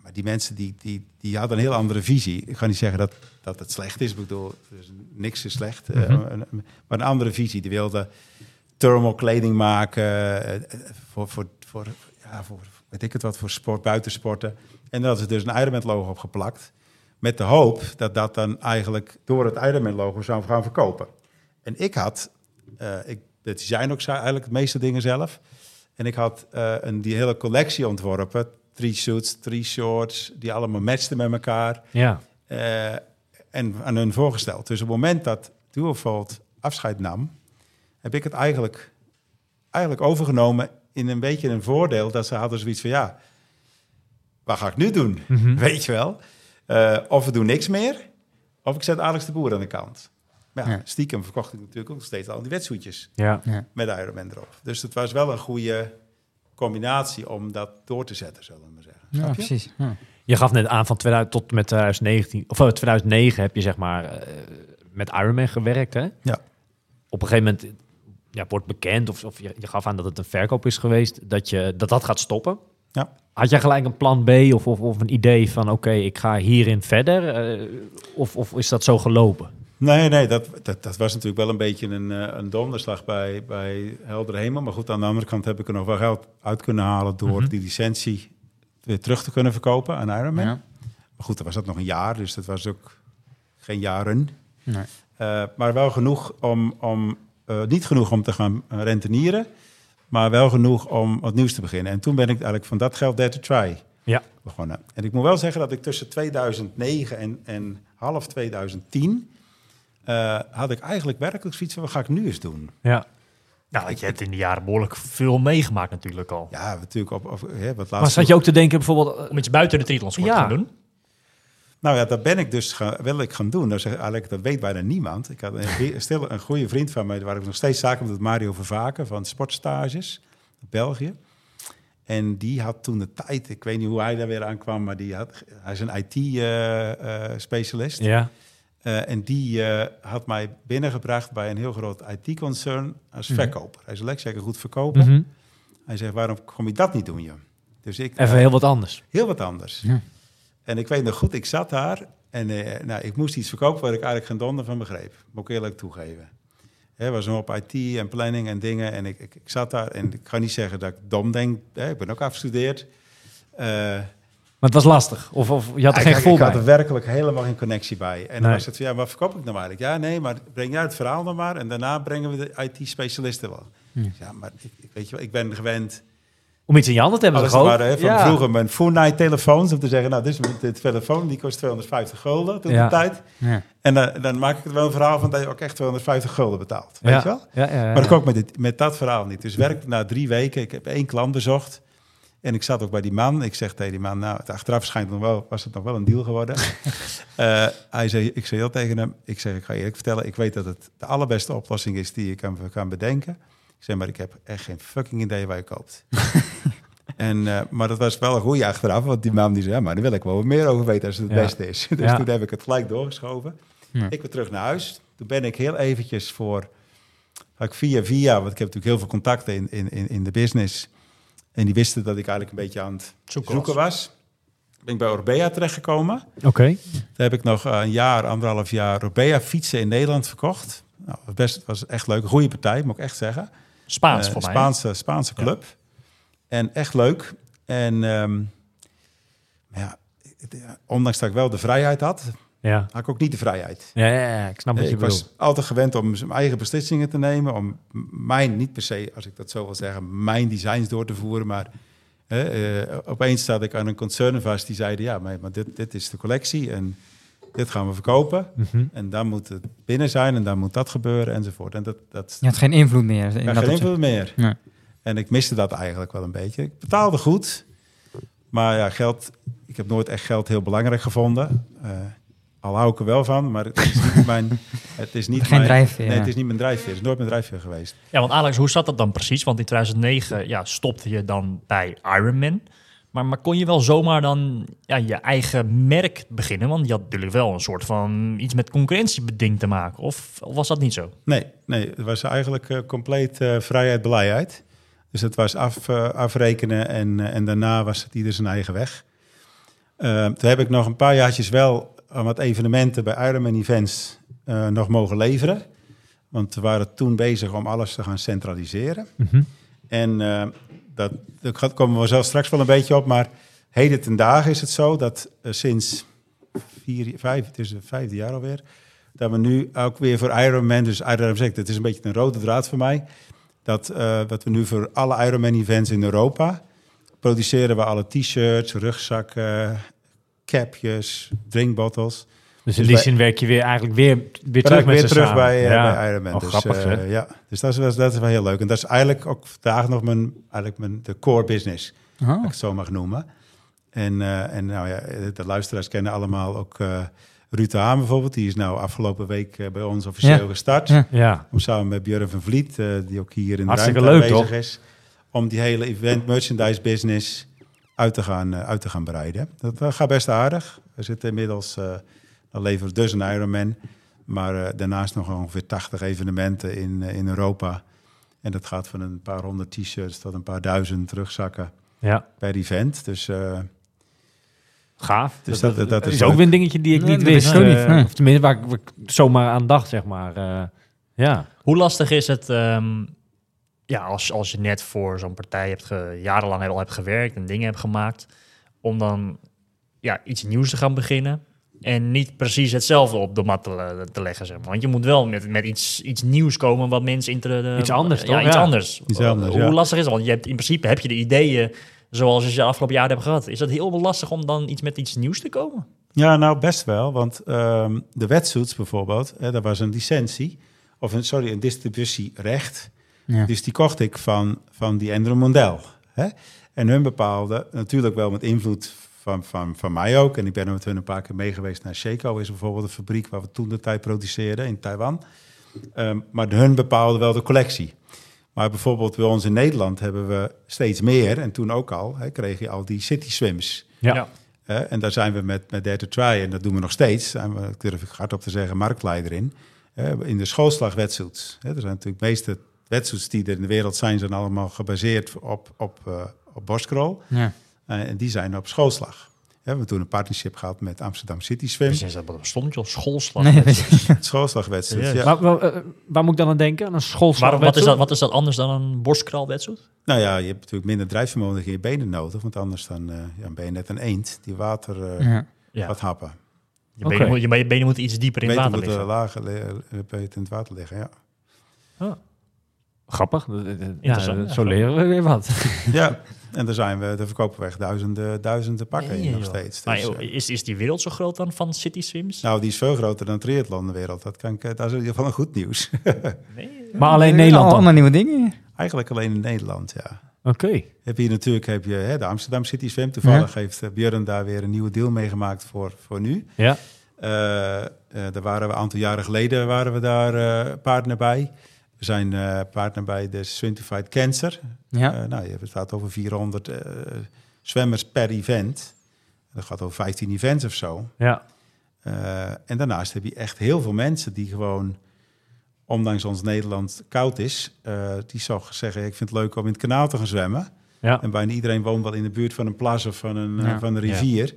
Speaker 5: maar die mensen die, die, die hadden een heel andere visie. Ik ga niet zeggen dat, dat het slecht is. Ik bedoel, dus niks is slecht. eh,
Speaker 1: Mhm.
Speaker 5: maar een andere visie. Die wilden thermal kleding maken eh, voor, voor, voor, ja, voor, weet ik het wat, voor sport, buitensporten. En daar hadden ze dus een Ironman logo op geplakt. Met de hoop dat dat dan eigenlijk door het Ironman logo zou gaan verkopen. En ik had, eh ik, het design ook eigenlijk de meeste dingen zelf. En ik had een, die hele collectie ontworpen. Drie suits, drie shorts, die allemaal matchten met elkaar.
Speaker 1: ja.
Speaker 5: eh, en aan hun voorgesteld. Dus op het moment dat Duofold afscheid nam, heb ik het eigenlijk, eigenlijk overgenomen in een beetje een voordeel dat ze hadden zoiets van ja, wat ga ik nu doen? Weet je wel? Eh, of we doen niks meer, of ik zet Alex de Boer aan de kant. Maar ja,
Speaker 4: Ja.
Speaker 5: stiekem verkocht ik natuurlijk ook nog steeds al die wetsuitjes
Speaker 1: Ja.
Speaker 4: Ja.
Speaker 5: met Ironman erop. Dus het was wel een goede combinatie om dat door te zetten, zullen we maar zeggen.
Speaker 4: Ja,
Speaker 5: Snap je?
Speaker 4: precies. Ja.
Speaker 1: Je gaf net aan van 2000 tot met 2019, of eh, 2009 heb je zeg maar eh, met Ironman gewerkt, hè?
Speaker 5: Ja.
Speaker 1: Op een gegeven moment ja, wordt bekend, of, of je, je gaf aan dat het een verkoop is geweest, dat je, dat, dat gaat stoppen.
Speaker 5: Ja.
Speaker 1: Had jij gelijk een plan B of, of, of een idee van oké, ik ga hierin verder? eh, of, of is dat zo gelopen?
Speaker 5: Nee, nee, dat, dat, dat was natuurlijk wel een beetje een, eh, een donderslag bij, bij Helder Hemel. Maar goed, aan de andere kant heb ik er nog wel geld uit kunnen halen door
Speaker 1: Mhm.
Speaker 5: die licentie weer terug te kunnen verkopen aan Ironman.
Speaker 4: Ja.
Speaker 5: Maar goed, dan was dat nog een jaar, dus dat was ook geen jaren.
Speaker 4: Nee.
Speaker 5: Eh, maar wel genoeg om, om eh, niet genoeg om te gaan rentenieren, maar wel genoeg om wat nieuws te beginnen. En toen ben ik eigenlijk van dat geld Dare to Try
Speaker 1: Ja.
Speaker 5: begonnen. En ik moet wel zeggen dat ik tussen 2009 en, en half 2010 eh, had ik eigenlijk werkelijk zoiets van, wat ga ik nu eens doen?
Speaker 1: Ja.
Speaker 3: Nou, je hebt in de jaren behoorlijk veel meegemaakt natuurlijk al.
Speaker 5: Ja, natuurlijk op, op hè, wat
Speaker 1: Maar zat je ook te denken bijvoorbeeld... eh,
Speaker 3: Om iets buiten de triathlonsport
Speaker 1: Ja.
Speaker 3: te gaan doen.
Speaker 5: Nou ja, dat ben ik dus gaan, wil ik gaan doen. Dat, is eigenlijk, dat weet bijna niemand. Ik had een, stil, een goede vriend van mij, waar ik nog steeds zaken met Mario Vervaken van Sportstages, België. En die had toen de tijd, ik weet niet hoe hij daar weer aankwam, maar die had, hij is een IT-specialist.
Speaker 1: ja.
Speaker 5: Eh, en die eh, had mij binnengebracht bij een heel groot IT-concern als verkoper. Hij is lekker zeker goed verkopen.
Speaker 1: Mhm.
Speaker 5: Hij zegt, waarom kom je dat niet doen, joh? Dus ik,
Speaker 1: Even heel wat anders.
Speaker 5: Heel wat anders.
Speaker 4: Ja.
Speaker 5: En ik weet nog goed, ik zat daar en eh, nou, ik moest iets verkopen waar ik eigenlijk geen donder van begreep. Moet ik eerlijk toegeven. Het was nog op IT en planning en dingen. En ik, ik, ik zat daar en ik ga niet zeggen dat ik dom denk. Hè, ik ben ook afgestudeerd. Eh,
Speaker 1: Maar het was lastig. Of, of je had er
Speaker 5: ik,
Speaker 1: geen
Speaker 5: ik
Speaker 1: gevoel
Speaker 5: had
Speaker 1: bij.
Speaker 5: er werkelijk helemaal geen connectie bij. En dan
Speaker 1: Nee.
Speaker 5: was het van, ja, wat verkoop ik nou eigenlijk? Ja, nee, maar breng jij het verhaal dan maar. En daarna brengen we de IT-specialisten wel. Ja, maar ik, ik, weet je wel, ik ben gewend...
Speaker 1: Om iets in je handen te hebben
Speaker 5: Alles
Speaker 1: toch ook?
Speaker 5: waren hè, van
Speaker 1: Ja.
Speaker 5: vroeger mijn Night telefoons om te zeggen, nou, dit is mijn dit telefoon, die kost 250 gulden toen
Speaker 1: Ja.
Speaker 5: de tijd.
Speaker 4: Ja.
Speaker 5: En dan, dan maak ik er wel een verhaal van dat je ook echt 250 gulden betaalt. Weet je wel?
Speaker 1: Ja, ja, ja.
Speaker 5: Maar ik met, dit, met dat verhaal niet. Dus werk na drie weken, ik heb één klant bezocht. En ik zat ook bij die man. Ik zeg tegen die man, nou, het achteraf schijnt nog wel, was het nog wel een deal geworden. Eh, hij zei, ik zei heel tegen hem, ik zeg, ik ga je eerlijk vertellen, ik weet dat het de allerbeste oplossing is die je kan, kan bedenken. Ik zeg, maar ik heb echt geen fucking idee waar je koopt. en, eh, maar dat was wel een goede achteraf, want die man die zei, ja, maar daar wil ik wel wat meer over weten als het het
Speaker 1: Ja.
Speaker 5: beste is. Dus
Speaker 1: Ja.
Speaker 5: toen heb ik het gelijk doorgeschoven.
Speaker 4: Ja.
Speaker 5: Ik ben terug naar huis. Toen ben ik heel eventjes voor, had ik via via, want ik heb natuurlijk heel veel contacten in, in, in de business. En die wisten dat ik eigenlijk een beetje aan het
Speaker 3: Zoeken
Speaker 5: zoeken, was. Ben ik bij Orbea terechtgekomen.
Speaker 1: Oké.
Speaker 5: Daar heb ik nog eh, een jaar, anderhalf jaar Orbea fietsen in Nederland verkocht. Nou, het best, het was echt leuk. Een goede partij, moet ik echt zeggen.
Speaker 3: Spaans
Speaker 5: Eh,
Speaker 3: voor mij.
Speaker 5: Spaanse, Spaanse
Speaker 3: Ja.
Speaker 5: club. En echt leuk. En ehm, maar ja, het- ja, ondanks dat ik wel de vrijheid had,
Speaker 1: Ja.
Speaker 5: had ik ook niet de vrijheid.
Speaker 1: Ja, ja, ja, ik snap wat je
Speaker 5: ik
Speaker 1: bedoelt.
Speaker 5: was altijd gewend om zijn eigen beslissingen te nemen, om mijn, niet per se, als ik dat zo wil zeggen, mijn designs door te voeren, maar hè, eh, opeens zat ik aan een concern vast die zeiden, ja, maar, maar dit, dit is de collectie en dit gaan we verkopen
Speaker 1: Mhm.
Speaker 5: en dan moet het binnen zijn en dan moet dat gebeuren enzovoort. En dat, dat
Speaker 4: Je had geen invloed meer. In
Speaker 5: ja,
Speaker 4: dat
Speaker 5: geen invloed meer.
Speaker 4: Nee.
Speaker 5: En ik miste dat eigenlijk wel een beetje. Ik betaalde goed, maar ja, geld, ik heb nooit echt geld heel belangrijk gevonden. Eh, al hou ik er wel van, maar het is niet mijn... Het is niet
Speaker 4: Geen
Speaker 5: mijn,
Speaker 4: drijfveer,
Speaker 5: Nee, het is niet mijn drijfveer. Het is nooit mijn drijfveer geweest.
Speaker 3: Ja, want Alex, hoe zat dat dan precies? Want in 2009 ja, stopte je dan bij Ironman. Maar, maar kon je wel zomaar dan ja, je eigen merk beginnen? Want je had natuurlijk wel een soort van iets met concurrentiebeding te maken. Of, of was dat niet zo?
Speaker 5: Nee, nee het was eigenlijk eh, compleet eh, vrijheid, blijheid. Dus het was af, eh, afrekenen en, en daarna was het ieder zijn eigen weg. Toen heb ik nog een paar jaartjes wel aan wat evenementen bij Ironman Events eh, nog mogen leveren. Want we waren toen bezig om alles te gaan centraliseren.
Speaker 1: Mhm.
Speaker 5: En eh, dat, gaat- komen we zelf straks wel een beetje op. Maar heden ten dagen is het zo dat eh, sinds vier, vijf, het is het vijfde jaar alweer, dat we nu ook weer voor Ironman, dus Ironman zegt, het is een beetje een rode draad voor mij, dat, dat we nu voor alle Ironman events in Europa produceren we alle t-shirts, rugzakken, capjes, drinkbottles.
Speaker 1: Dus in
Speaker 5: Dus
Speaker 1: die
Speaker 5: wij-
Speaker 1: zin werk je weer eigenlijk weer, weer terug met
Speaker 5: weer
Speaker 1: ze
Speaker 5: terug
Speaker 1: samen.
Speaker 5: bij,
Speaker 1: ja.
Speaker 5: bij Ironman.
Speaker 1: Oh,
Speaker 5: dus,
Speaker 1: grappig,
Speaker 5: eh,
Speaker 1: hè?
Speaker 5: ja, dus dat is, dat is wel heel leuk. En dat is eigenlijk ook vandaag nog mijn, eigenlijk mijn de core business,
Speaker 4: Oh.
Speaker 5: als ik het zo mag noemen. En, eh, en nou ja, de luisteraars kennen allemaal ook eh Ruud de Haan bijvoorbeeld. Die is nou afgelopen week bij ons officieel
Speaker 4: Ja.
Speaker 5: gestart.
Speaker 4: Ja.
Speaker 1: Ja,
Speaker 5: Om samen met Björn van Vliet, eh, die ook hier in de
Speaker 1: Hartstikke
Speaker 5: ruimte
Speaker 1: leuk,
Speaker 5: aanwezig
Speaker 1: toch?
Speaker 5: is. Om die hele event merchandise business uit te gaan, eh, uit te gaan breiden. Dat gaat best aardig. We zitten inmiddels, eh dan leveren we dus een Ironman. Maar eh, daarnaast nog ongeveer 80 evenementen in, in Europa. En dat gaat van een paar honderd t-shirts tot een paar duizend rugzakken
Speaker 1: ja.
Speaker 5: per event. Dus eh,
Speaker 1: gaaf.
Speaker 5: Dus
Speaker 1: dat,
Speaker 5: dat- dat
Speaker 1: is
Speaker 5: is
Speaker 1: ook weer een dingetje die ik
Speaker 4: Nee,
Speaker 1: niet wist.
Speaker 4: ik niet.
Speaker 1: Of tenminste, waar ik, waar ik zomaar aan dacht, zeg maar. eh, ja.
Speaker 3: Hoe lastig is het, ehm, ja, als, als je net voor zo'n partij hebt ge, jarenlang al hebt gewerkt en dingen hebt gemaakt, om dan ja, iets nieuws te gaan beginnen en niet precies hetzelfde op de mat te, te leggen, zeg maar. Want je moet wel met, met iets, iets nieuws komen wat mensen inter
Speaker 1: Iets anders,
Speaker 3: ja,
Speaker 1: toch?
Speaker 3: iets
Speaker 1: Ja.
Speaker 3: anders.
Speaker 5: Iets anders,
Speaker 3: Hoe
Speaker 5: ja.
Speaker 3: lastig is het? Want je hebt, in principe heb je de ideeën zoals je ze de afgelopen jaren hebt gehad. Is dat heel lastig om dan iets met iets nieuws te komen?
Speaker 5: Ja, nou best wel. Want ehm, de wetsuits bijvoorbeeld, hè, dat was een licentie. Of een, sorry, een distributierecht.
Speaker 4: Ja.
Speaker 5: Dus die kocht ik van, van die Andrew Mondel. Hè? En hun bepaalde, natuurlijk wel met invloed van, van, van mij ook. En ik ben er met hun een paar keer mee geweest naar Sheiko. Is bijvoorbeeld een fabriek waar we toen de tijd produceerden in Taiwan. Ehm, maar hun bepaalden wel de collectie. Maar bijvoorbeeld bij ons in Nederland hebben we steeds meer. En toen ook al, hè, kreeg je al die city swims.
Speaker 1: Ja.
Speaker 5: Hè, en daar zijn we met, met Dare to Try, en dat doen we nog steeds, zijn we, ik durf ik hardop te zeggen, marktleider in. Hè, in de schoolslagwetsuits. Hè, er zijn natuurlijk de meeste wetsuits die er in de wereld zijn, zijn allemaal gebaseerd op, op, eh op borstkrol.
Speaker 4: Ja.
Speaker 5: Eh, en die zijn op schoolslag. Hè, we hebben toen een partnership gehad met Amsterdam City Swim.
Speaker 3: Dus dat bestond je schoolslag.
Speaker 4: Nee,
Speaker 5: Schoolslagwetsuits,
Speaker 3: Serieus?
Speaker 5: ja.
Speaker 1: Waar, eh, waar moet ik dan aan denken? Aan een schoolslag?
Speaker 3: Waarom, wat, is dat, wat is dat anders dan een borstkraalwedstrijd?
Speaker 5: Nou ja, je hebt natuurlijk minder drijfvermogen in je benen nodig, want anders dan, eh, ja, ben je net een eend die water eh
Speaker 4: Ja.
Speaker 3: Ja.
Speaker 5: gaat happen.
Speaker 3: Je, benen, je, je benen moeten iets dieper in het water
Speaker 5: moet
Speaker 3: liggen.
Speaker 5: lager in het water liggen, ja.
Speaker 1: Grappig. Ja, zo leren we weer wat.
Speaker 5: Ja, en daar zijn we, daar verkopen we echt duizenden, duizenden pakken in nog steeds.
Speaker 3: Maar
Speaker 5: Dus,
Speaker 3: joh, is, is die wereld zo groot dan van city swims?
Speaker 5: nou, die is veel groter dan triathlon de wereld. Dat, kan ik, eh, dat is in ieder geval een goed nieuws.
Speaker 3: Nee.
Speaker 1: Maar alleen Nederland dan?
Speaker 4: Allemaal nieuwe dingen.
Speaker 5: Eigenlijk alleen in Nederland, ja.
Speaker 1: Oké.
Speaker 5: Heb je natuurlijk heb je, hè, de Amsterdam City Swim. Toevallig heeft eh, Björn daar weer een nieuwe deal meegemaakt voor, voor nu.
Speaker 1: Ja.
Speaker 5: Eh, eh, daar waren we een aantal jaren geleden waren we daar eh, partner bij. We zijn eh, partner bij de Swimtified Cancer.
Speaker 4: Ja.
Speaker 5: Eh, nou, je staat over 400 eh, zwemmers per event. Dat gaat over 15 events of zo.
Speaker 1: Ja.
Speaker 5: Eh, en daarnaast heb je echt heel veel mensen die gewoon, ondanks ons Nederland koud is, eh, die zou zeggen: Ik vind het leuk om in het kanaal te gaan zwemmen.
Speaker 1: Ja.
Speaker 5: En bijna iedereen woont wel in de buurt van een plas of van een,
Speaker 4: Ja.
Speaker 5: van een rivier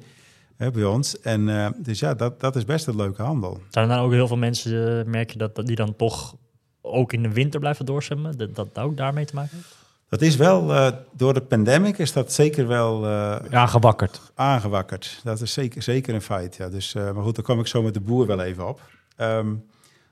Speaker 5: hè, bij ons. En eh, dus ja, dat, dat is best een leuke handel.
Speaker 3: Zijn er dan ook heel veel mensen, merk je dat, dat die dan toch ook in de winter blijven doorzwemmen? Dat dat ook daarmee te maken heeft?
Speaker 5: Dat is wel, eh, door de pandemic is dat zeker wel eh,
Speaker 1: Ja, gewakkerd.
Speaker 5: aangewakkerd. Dat is zeker, zeker een feit. Ja. Dus, eh, maar goed, daar kom ik zo met de boer wel even op. Ehm,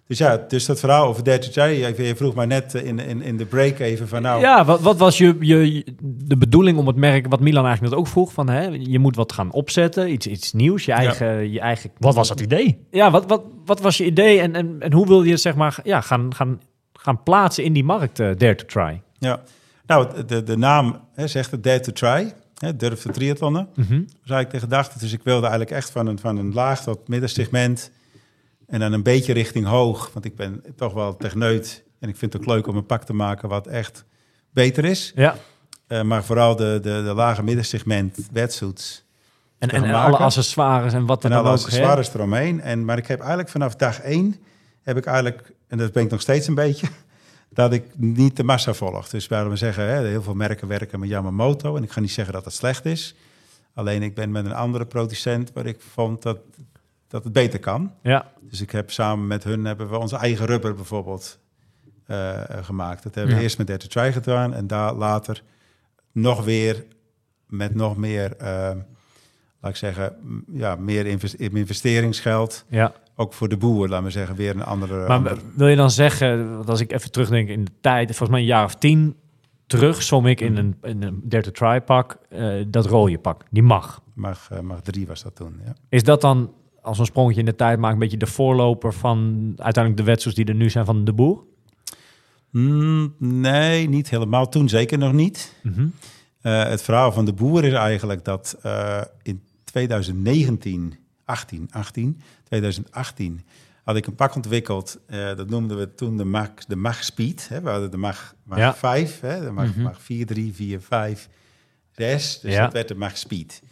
Speaker 5: dus ja, dus dat verhaal over Dirty J. Je, je vroeg mij net eh, in, in, in de break even van nou...
Speaker 1: Ja, wat, wat was je, je, de bedoeling om het merk, wat Milan eigenlijk net ook vroeg, van hè, je moet wat gaan opzetten, iets, iets nieuws, je eigen, je eigen...
Speaker 3: Wat was dat idee?
Speaker 1: Ja, wat, wat, wat was je idee en, en, en hoe wil je het zeg maar ja, gaan, gaan, gaan plaatsen in die markt, eh, Dare to Try?
Speaker 5: Ja, nou, de, de naam hè, zegt het Dare to Try. Hè, durf te triathlonnen.
Speaker 1: Mhm.
Speaker 5: Dat was eigenlijk de gedachte. Dus ik wilde eigenlijk echt van een, van een laag tot middensegment. En dan een beetje richting hoog. Want ik ben toch wel techneut. En ik vind het ook leuk om een pak te maken wat echt beter is.
Speaker 1: Ja,
Speaker 5: Eh, maar vooral de, de, de lage middensegment wetsuits.
Speaker 1: en, en, alle accessoires en wat er
Speaker 5: En
Speaker 1: dan
Speaker 5: alle
Speaker 1: ook...
Speaker 5: accessoires eromheen. En, maar ik heb eigenlijk vanaf dag één... heb ik eigenlijk, en dat ben ik nog steeds een beetje... dat ik niet de massa volg. Dus waarom we zeggen, hè, heel veel merken werken met Yamamoto. En ik ga niet zeggen dat dat slecht is. Alleen ik ben met een andere producent... waar ik vond dat, dat het beter kan.
Speaker 1: Ja,
Speaker 5: Dus ik heb samen met hun hebben we onze eigen rubber bijvoorbeeld eh, gemaakt. Dat hebben we eerst met Dare to Try gedaan en daar later nog weer met nog meer, eh, laat ik zeggen, ja, meer invest- investeringsgeld.
Speaker 1: ja.
Speaker 5: Ook voor de boer, laten we zeggen, weer een andere.
Speaker 1: Maar
Speaker 5: andere-
Speaker 1: wil je dan zeggen, want als ik even terugdenk in de tijd, volgens mij een jaar of tien terug, som ik in een, in een Try pak, eh, dat rode pak, die mag.
Speaker 5: mag, mag drie was dat toen. Ja.
Speaker 1: Is dat dan als een sprongetje in de tijd maken, een beetje de voorloper van uiteindelijk de wedstrijds die er nu zijn van de boer?
Speaker 5: Mm, nee, niet helemaal. Toen zeker nog niet.
Speaker 1: Mhm.
Speaker 5: Eh, het verhaal van de boer is eigenlijk dat eh, in 2019, 18, 18, 2018 had ik een pak ontwikkeld. eh, dat noemden we toen de Mach, de Mach Speed. Hè. We hadden de Mach, Mach
Speaker 1: Ja.
Speaker 5: 5, hè, de Mach, Mach 4, 3, 4, 5, 6. Dus
Speaker 1: Ja.
Speaker 5: dat werd de Mach Speed.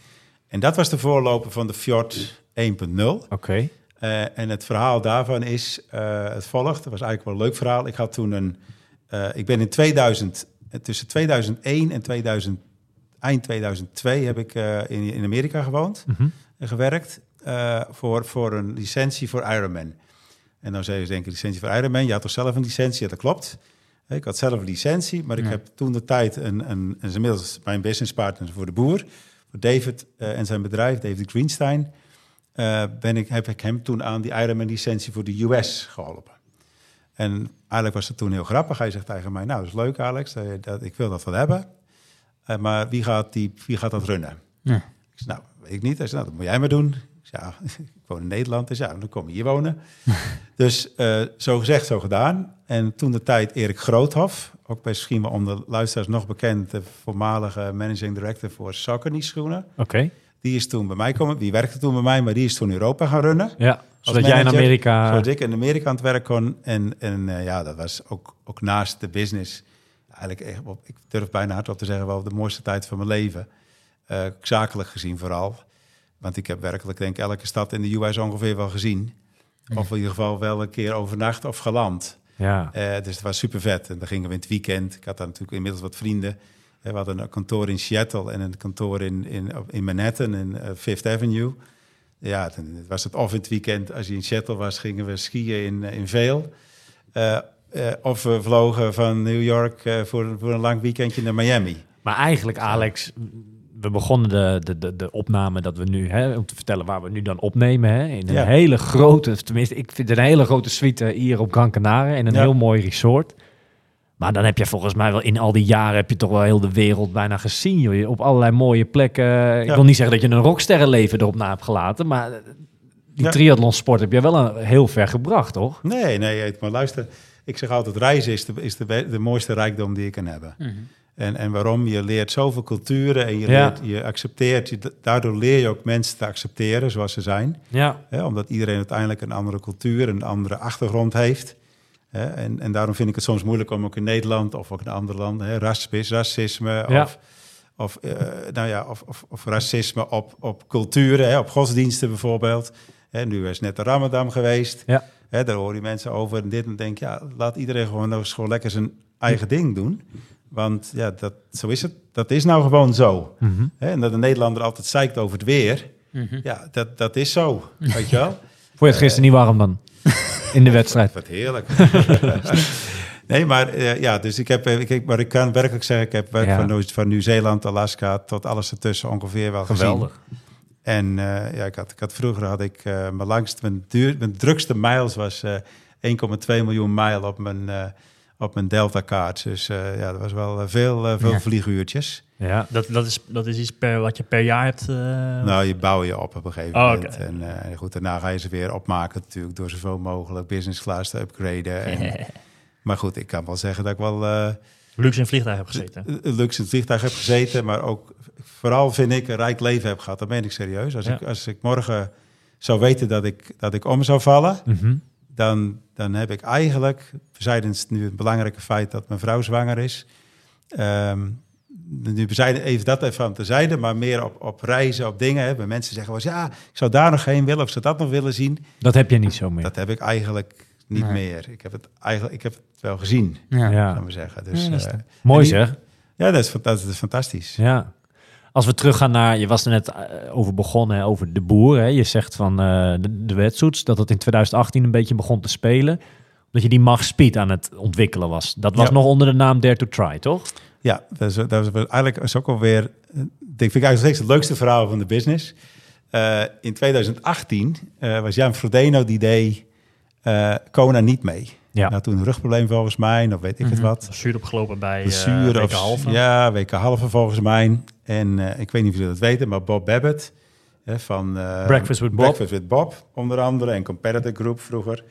Speaker 5: En dat was de voorloper van de Fjord 1.0.
Speaker 1: Oké.
Speaker 5: Eh, en het verhaal daarvan is eh, het volgt. Dat was eigenlijk wel een leuk verhaal. Ik had toen een. eh, ik ben in 2000, eh, tussen 2001 en 2000, eind 2002 heb ik in, in Amerika gewoond
Speaker 1: Mhm.
Speaker 5: en gewerkt voor, voor een licentie voor Ironman. En dan zou je denken, licentie voor Ironman, je had toch zelf een licentie? Ja, dat klopt. Ik had zelf een licentie, maar ik
Speaker 4: Ja.
Speaker 5: heb toen de tijd een, een, een, inmiddels mijn businesspartner voor de boer, voor David en zijn bedrijf, David Greenstein, eh, ben ik, heb ik hem toen aan die Ironman licentie voor de US geholpen. En eigenlijk was het toen heel grappig. Hij zegt tegen mij, nou, dat is leuk Alex, dat, ik wil dat wel hebben. Eh, maar wie gaat, die, wie gaat dat runnen?
Speaker 4: Ja.
Speaker 5: Ik zei, nou, weet ik niet. Hij zei, nou, dat moet jij maar doen. Ik zei, ja, ik woon in Nederland, dus ja, dan kom je hier wonen. dus eh, zo gezegd, zo gedaan. En toen de tijd Erik Groothof, ook misschien wel onder luisteraars nog bekend, de voormalige managing director voor Saucony schoenen.
Speaker 1: Oké.
Speaker 5: Die is toen bij mij komen, die werkte toen bij mij, maar die is toen Europa gaan runnen.
Speaker 1: Ja, zodat jij in Amerika...
Speaker 5: Zodat ik in Amerika aan het werk kon. En, en eh, ja, dat was ook, ook naast de business. Eigenlijk, echt, ik durf bijna hardop te zeggen, wel de mooiste tijd van mijn leven. Eh, zakelijk gezien vooral. Want ik heb werkelijk, denk ik, elke stad in de US ongeveer wel gezien. Of in ieder geval wel een keer overnacht of geland.
Speaker 1: Ja.
Speaker 5: Eh, dus het was super vet. En dan gingen we in het weekend. Ik had daar natuurlijk inmiddels wat vrienden. We hadden een kantoor in Seattle en een kantoor in, in, in Manhattan, in eh, Fifth Avenue. Ja, dan was het of in het weekend, als je in Seattle was, gingen we skiën in, eh, in Vail. Eh, of we vlogen van New York voor, voor een lang weekendje naar Miami.
Speaker 1: Maar eigenlijk, Alex, we begonnen de, de, de, de opname dat we nu, hè, om te vertellen waar we nu dan opnemen, hè, in een
Speaker 5: Ja.
Speaker 1: hele grote, tenminste, ik vind het een hele grote suite hier op Gran Canaria, in een
Speaker 5: Ja.
Speaker 1: heel mooi resort. Maar dan heb je volgens mij wel in al die jaren heb je toch wel heel de wereld bijna gezien, joh. Je- Op allerlei mooie plekken. Ik
Speaker 5: Ja.
Speaker 1: wil niet zeggen dat je een rocksterrenleven erop na hebt gelaten, maar die
Speaker 5: Ja.
Speaker 1: triathlonsport heb je wel een, heel ver gebracht, toch?
Speaker 5: Nee, nee, maar luister. Ik zeg altijd, reizen is de, is de, de mooiste rijkdom die je kan hebben. En, en waarom? Je leert zoveel culturen en je,
Speaker 1: Ja.
Speaker 5: leert, je accepteert. Je, daardoor leer je ook mensen te accepteren zoals ze zijn.
Speaker 1: Ja.
Speaker 5: Hè, omdat iedereen uiteindelijk een andere cultuur, een andere achtergrond heeft. Hè, en, en daarom vind ik het soms moeilijk om ook in Nederland of ook in andere landen, hè, racisme, racisme
Speaker 1: Ja.
Speaker 5: of, of, eh, nou ja, of, of, of racisme op, op culturen, hè, op godsdiensten bijvoorbeeld. Hè, nu is net de Ramadan geweest.
Speaker 1: Ja.
Speaker 5: Hè, daar hoor je mensen over en dit en denk ja, laat iedereen gewoon nou gewoon lekker zijn eigen ding doen. Want ja, dat, zo is het. Dat is nou gewoon zo.
Speaker 1: Mhm.
Speaker 5: Hè, en dat de Nederlander altijd zeikt over het weer. Ja, dat, dat is zo. Weet je wel?
Speaker 1: Vond je het gisteren niet warm dan? In de wedstrijd.
Speaker 5: Wat heerlijk. nee, maar eh, ja, dus ik heb, eh, ik, maar ik kan werkelijk zeggen, ik heb werk
Speaker 1: Ja.
Speaker 5: van, Nieuw- van Nieuw-Zeeland, Alaska tot alles ertussen ongeveer wel
Speaker 1: Geweldig.
Speaker 5: gezien. En eh, ja, ik had, ik had vroeger had ik mijn langste, mijn, duur, mijn drukste miles was eh 1,2 miljoen mijl op mijn, op mijn Delta kaart. Dus ja, dat was wel veel, veel
Speaker 4: Ja.
Speaker 5: vlieguurtjes.
Speaker 1: Ja.
Speaker 3: Dat, dat, is, dat is iets per, wat je per jaar hebt. eh,
Speaker 5: Nou, je bouw je op op een gegeven
Speaker 3: Oh,
Speaker 5: moment. En eh, goed, daarna ga je ze weer opmaken natuurlijk door zoveel mogelijk business class te upgraden. En, maar goed, ik kan wel zeggen dat ik wel eh,
Speaker 3: luxe in vliegtuig hebt gezeten.
Speaker 5: luxe in het vliegtuig heb gezeten, maar ook vooral vind ik een rijk leven heb gehad. Dat meen ik serieus. Als,
Speaker 3: Ja.
Speaker 5: ik, als ik morgen zou weten dat ik, dat ik om zou vallen,
Speaker 1: Mhm.
Speaker 5: dan, dan heb ik eigenlijk, zijdelings nu het belangrijke feit dat mijn vrouw zwanger is. Ehm, nu bezijden even dat even aan terzijde, maar meer op, op reizen, op dingen. Hè. Bij mensen zeggen wel eens, ja, ik zou daar nog heen willen of zou dat nog willen zien.
Speaker 1: Dat heb je niet zo meer.
Speaker 5: Dat heb ik eigenlijk niet
Speaker 4: Nee.
Speaker 5: meer. Ik heb het eigenlijk, ik heb het wel gezien,
Speaker 4: Ja.
Speaker 5: zou ik zeggen. Dus,
Speaker 4: Ja, dat
Speaker 5: eh,
Speaker 1: Mooi
Speaker 5: die-
Speaker 1: zeg.
Speaker 5: Ja, dat is, dat is fantastisch.
Speaker 1: Ja. Als we teruggaan naar, je was er net eh, over begonnen, over de boer. Hè. Je zegt van eh, de, de wetsuits, dat het in 2018 een beetje begon te spelen. Dat je die Mach Speed aan het ontwikkelen was. Dat was
Speaker 5: Ja.
Speaker 1: nog onder de naam Dare to Try, toch?
Speaker 5: Ja, dat is, dat is eigenlijk is ook alweer, eh, ik vind eigenlijk steeds het leukste verhaal van de business. Eh, in 2018 eh, was Jan Frodeno die deed eh Kona niet mee.
Speaker 1: Ja.
Speaker 5: Nou, toen een rugprobleem volgens mij, of weet ik het wat.
Speaker 3: Zuur opgelopen bij uh,
Speaker 5: of
Speaker 3: halve.
Speaker 5: Ja, weken halve volgens mij. En ik weet niet of jullie dat weten, maar Bob Babbitt, Hè, van
Speaker 1: Breakfast with Bob.
Speaker 5: Breakfast with Bob, onder andere. En Competitor Group vroeger.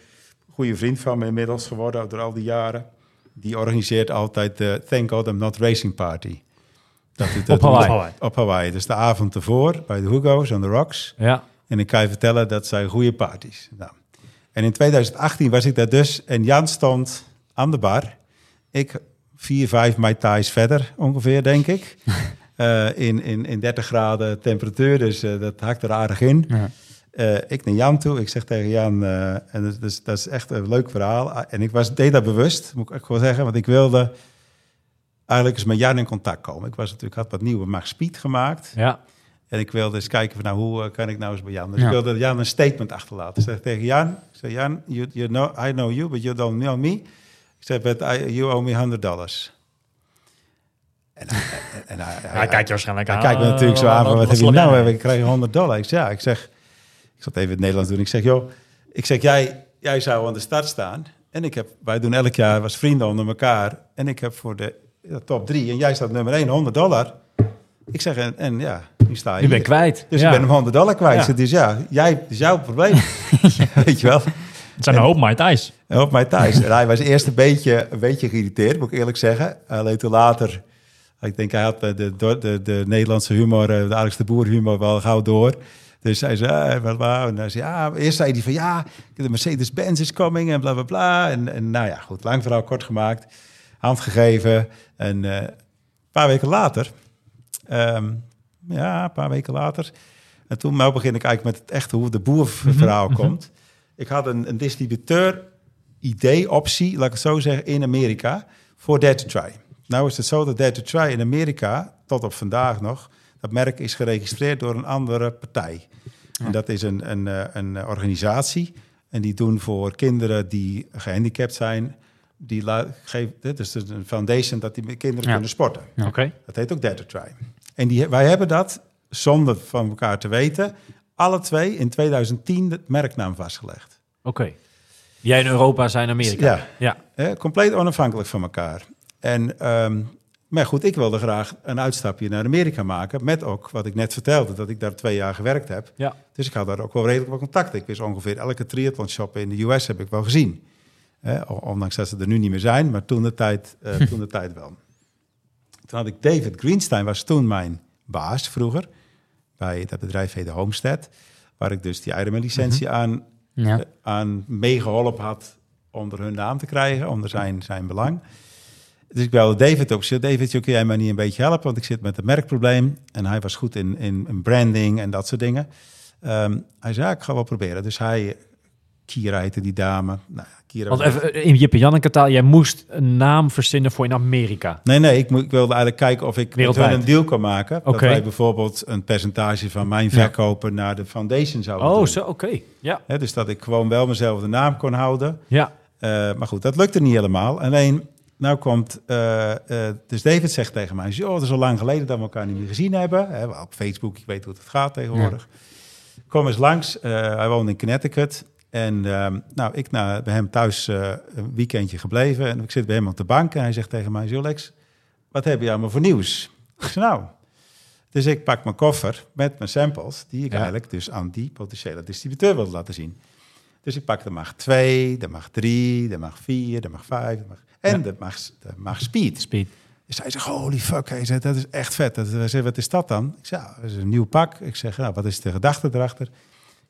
Speaker 5: Goede vriend van me inmiddels geworden door al die jaren. Die organiseert altijd de Thank God I'm Not Racing Party. Dat, dat
Speaker 1: Op Hawaii.
Speaker 3: Hawaii.
Speaker 5: Op Hawaii. Dus de avond ervoor bij de Hugo's on the Rocks.
Speaker 1: Ja.
Speaker 5: En ik kan je vertellen, dat zijn goede parties. Nou. En in 2018 was ik daar dus en Jan stond aan de bar. Ik vier, vijf Mai Tais verder ongeveer, denk ik. Eh, in, in, in 30 graden temperatuur, dus eh, dat hakt er aardig in.
Speaker 4: Ja.
Speaker 5: Eh, ik naar Jan toe, ik zeg tegen Jan, eh, en dat, is, dat is echt een leuk verhaal. Ah, En ik was, deed dat bewust, moet ik ook wel zeggen, want ik wilde eigenlijk eens met Jan in contact komen. Ik was natuurlijk, had wat nieuwe Mag Speed gemaakt.
Speaker 1: Ja.
Speaker 5: En ik wilde eens kijken van nou, hoe eh, kan ik nou eens bij Jan. Dus
Speaker 4: Ja.
Speaker 5: ik wilde Jan een statement achterlaten. Ik zeg tegen Jan, ik zeg Jan, you, you know, I know you, but you don't know me. Ik zeg, but I, you owe me 100 dollars. En, hij- en, en hij,
Speaker 3: Hij kijkt je waarschijnlijk
Speaker 5: hij
Speaker 3: aan.
Speaker 5: kijkt me natuurlijk zo
Speaker 3: eh,
Speaker 5: aan, van, wat heb je nou? Ik krijg 100 dollar. Ik zeg, ja, ik zeg, ik zat even in het Nederlands doen. Ik zeg, joh, ik zeg, jij, jij zou aan de start staan. En ik heb, wij doen elk jaar, was vrienden onder elkaar. En ik heb voor de top drie, en jij staat nummer 1, 100 dollar. Ik zeg, en, en ja, nu sta je
Speaker 1: Je bent kwijt.
Speaker 5: Dus
Speaker 1: ja.
Speaker 5: ik ben hem 100 dollar kwijt.
Speaker 1: Ja.
Speaker 5: Dus ja, jij, is jouw probleem. Weet je wel?
Speaker 3: Het zijn een hoop Mai
Speaker 5: thuis. En hij was eerst een beetje, een beetje geïrriteerd, moet ik eerlijk zeggen. Alleen toen later, ik denk hij had de, de, de, de Nederlandse humor, eh, de Alex de Boer humor wel gauw door. Dus hij zei, ah, bla, bla. En hij zei, ja, eerst zei hij van ja, de Mercedes-Benz is coming en bla bla bla. En, en nou ja, goed, lang verhaal kort gemaakt, hand gegeven. En eh, een paar weken later, ehm, ja, een paar weken later. En toen nou begin ik eigenlijk met het echte hoe de boerverhaal komt. Ik had een, een distributeur idee, optie, laat ik het zo zeggen, in Amerika voor Dare to Try. Nou is het zo dat Dare to Try in Amerika, tot op vandaag nog, dat merk is geregistreerd door een andere partij. En dat is een, een, eh, een organisatie. En die doen voor kinderen die gehandicapt zijn, die geven, dit is dus een foundation dat die met kinderen
Speaker 4: Ja.
Speaker 5: kunnen sporten.
Speaker 1: Oké.
Speaker 5: Dat heet ook Dare to Try. En die, wij hebben dat, zonder van elkaar te weten, alle twee in 2010 de merknaam vastgelegd.
Speaker 1: Oké. Jij in Europa zijn Amerika.
Speaker 5: Ja.
Speaker 1: Ja.
Speaker 5: Compleet onafhankelijk van elkaar. En, ehm, maar goed, ik wilde graag een uitstapje naar Amerika maken. Met ook wat ik net vertelde, dat ik daar twee jaar gewerkt heb.
Speaker 1: Ja.
Speaker 5: Dus ik had daar ook wel redelijk wat contacten. Ik wist ongeveer elke triathlon shop in de US heb ik wel gezien. Ondanks dat ze er nu niet meer zijn, maar toen de tijd, eh, toen de tijd wel. Toen had ik David Greenstein, was toen mijn baas vroeger. Bij dat bedrijf heette Homestead. Waar ik dus die Ironman-licentie aan
Speaker 4: Ja.
Speaker 5: eh, aan meegeholpen had onder hun naam te krijgen, onder zijn, zijn belang. Dus ik belde David op. Ik zei, David, kun jij mij niet een beetje helpen? Want ik zit met een merkprobleem. En hij was goed in, in, in branding en dat soort dingen. Ehm, hij zei, ja, ik ga wel proberen. Dus hij, Kira heette die dame. Nou, Kira
Speaker 1: Want even eh, in Jip en Janneke taal, jij moest een naam verzinnen voor in Amerika.
Speaker 5: Nee, nee, ik, wilde eigenlijk kijken of ik met
Speaker 1: Wereldwijd.
Speaker 5: hun een deal kon maken. Dat
Speaker 1: Oké.
Speaker 5: wij bijvoorbeeld een percentage van mijn verkopen naar de foundation zouden
Speaker 1: Oh,
Speaker 5: doen.
Speaker 1: zo, oké. Ja.
Speaker 5: Dus dat ik gewoon wel mezelf de naam kon houden.
Speaker 1: Ja.
Speaker 5: Eh, maar goed, dat lukte niet helemaal. Alleen, nou komt... eh, eh, dus David zegt tegen mij... Joh, het is al lang geleden dat we elkaar niet meer gezien hebben. Hè, op Facebook, ik weet hoe het gaat tegenwoordig. Kom eens langs. Eh, hij woont in Connecticut. En nou, ik naar, bij hem thuis een weekendje gebleven. En ik zit bij hem op de bank. En hij zegt tegen mij... Joh, Lex, wat heb je allemaal voor nieuws? Ik nou... Dus ik pak mijn koffer met mijn samples... die ik
Speaker 1: Ja.
Speaker 5: eigenlijk dus aan die potentiële distributeur wilde laten zien. Dus ik pak er mag twee, er mag drie, er mag vier, er mag vijf. Er mag, en
Speaker 1: Ja.
Speaker 5: er, mag, speed.
Speaker 1: Speed.
Speaker 5: Dus hij zegt, holy fuck, hij zegt, dat is echt vet. Dat, hij zegt, wat is dat dan? Ik zeg, ja, dat is een nieuw pak. Ik zeg, nou, wat is de gedachte erachter? Ik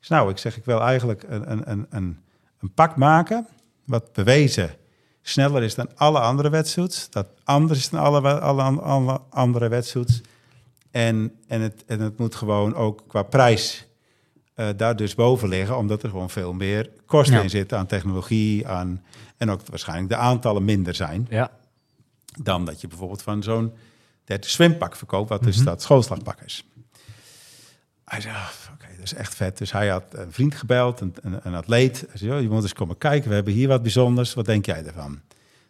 Speaker 5: zeg, nou, ik zeg, ik wil eigenlijk een, een, een, een, een pak maken... wat bewezen sneller is dan alle andere wetsuits. Dat anders is dan alle, alle, alle andere wetsuits. En, en, het, en het moet gewoon ook qua prijs eh, daar dus boven liggen, omdat er gewoon veel meer kosten
Speaker 4: Ja.
Speaker 5: in zitten aan technologie, aan, en ook waarschijnlijk de aantallen minder zijn
Speaker 1: Ja.
Speaker 5: dan dat je bijvoorbeeld van zo'n 30 zwempak verkoopt, wat dus dat schoolslagpak is. Hij zei, ah, oké, dat is echt vet. Dus hij had een vriend gebeld, een, een, een atleet. Hij zei, joh, je moet eens komen kijken, we hebben hier wat bijzonders. Wat denk jij ervan?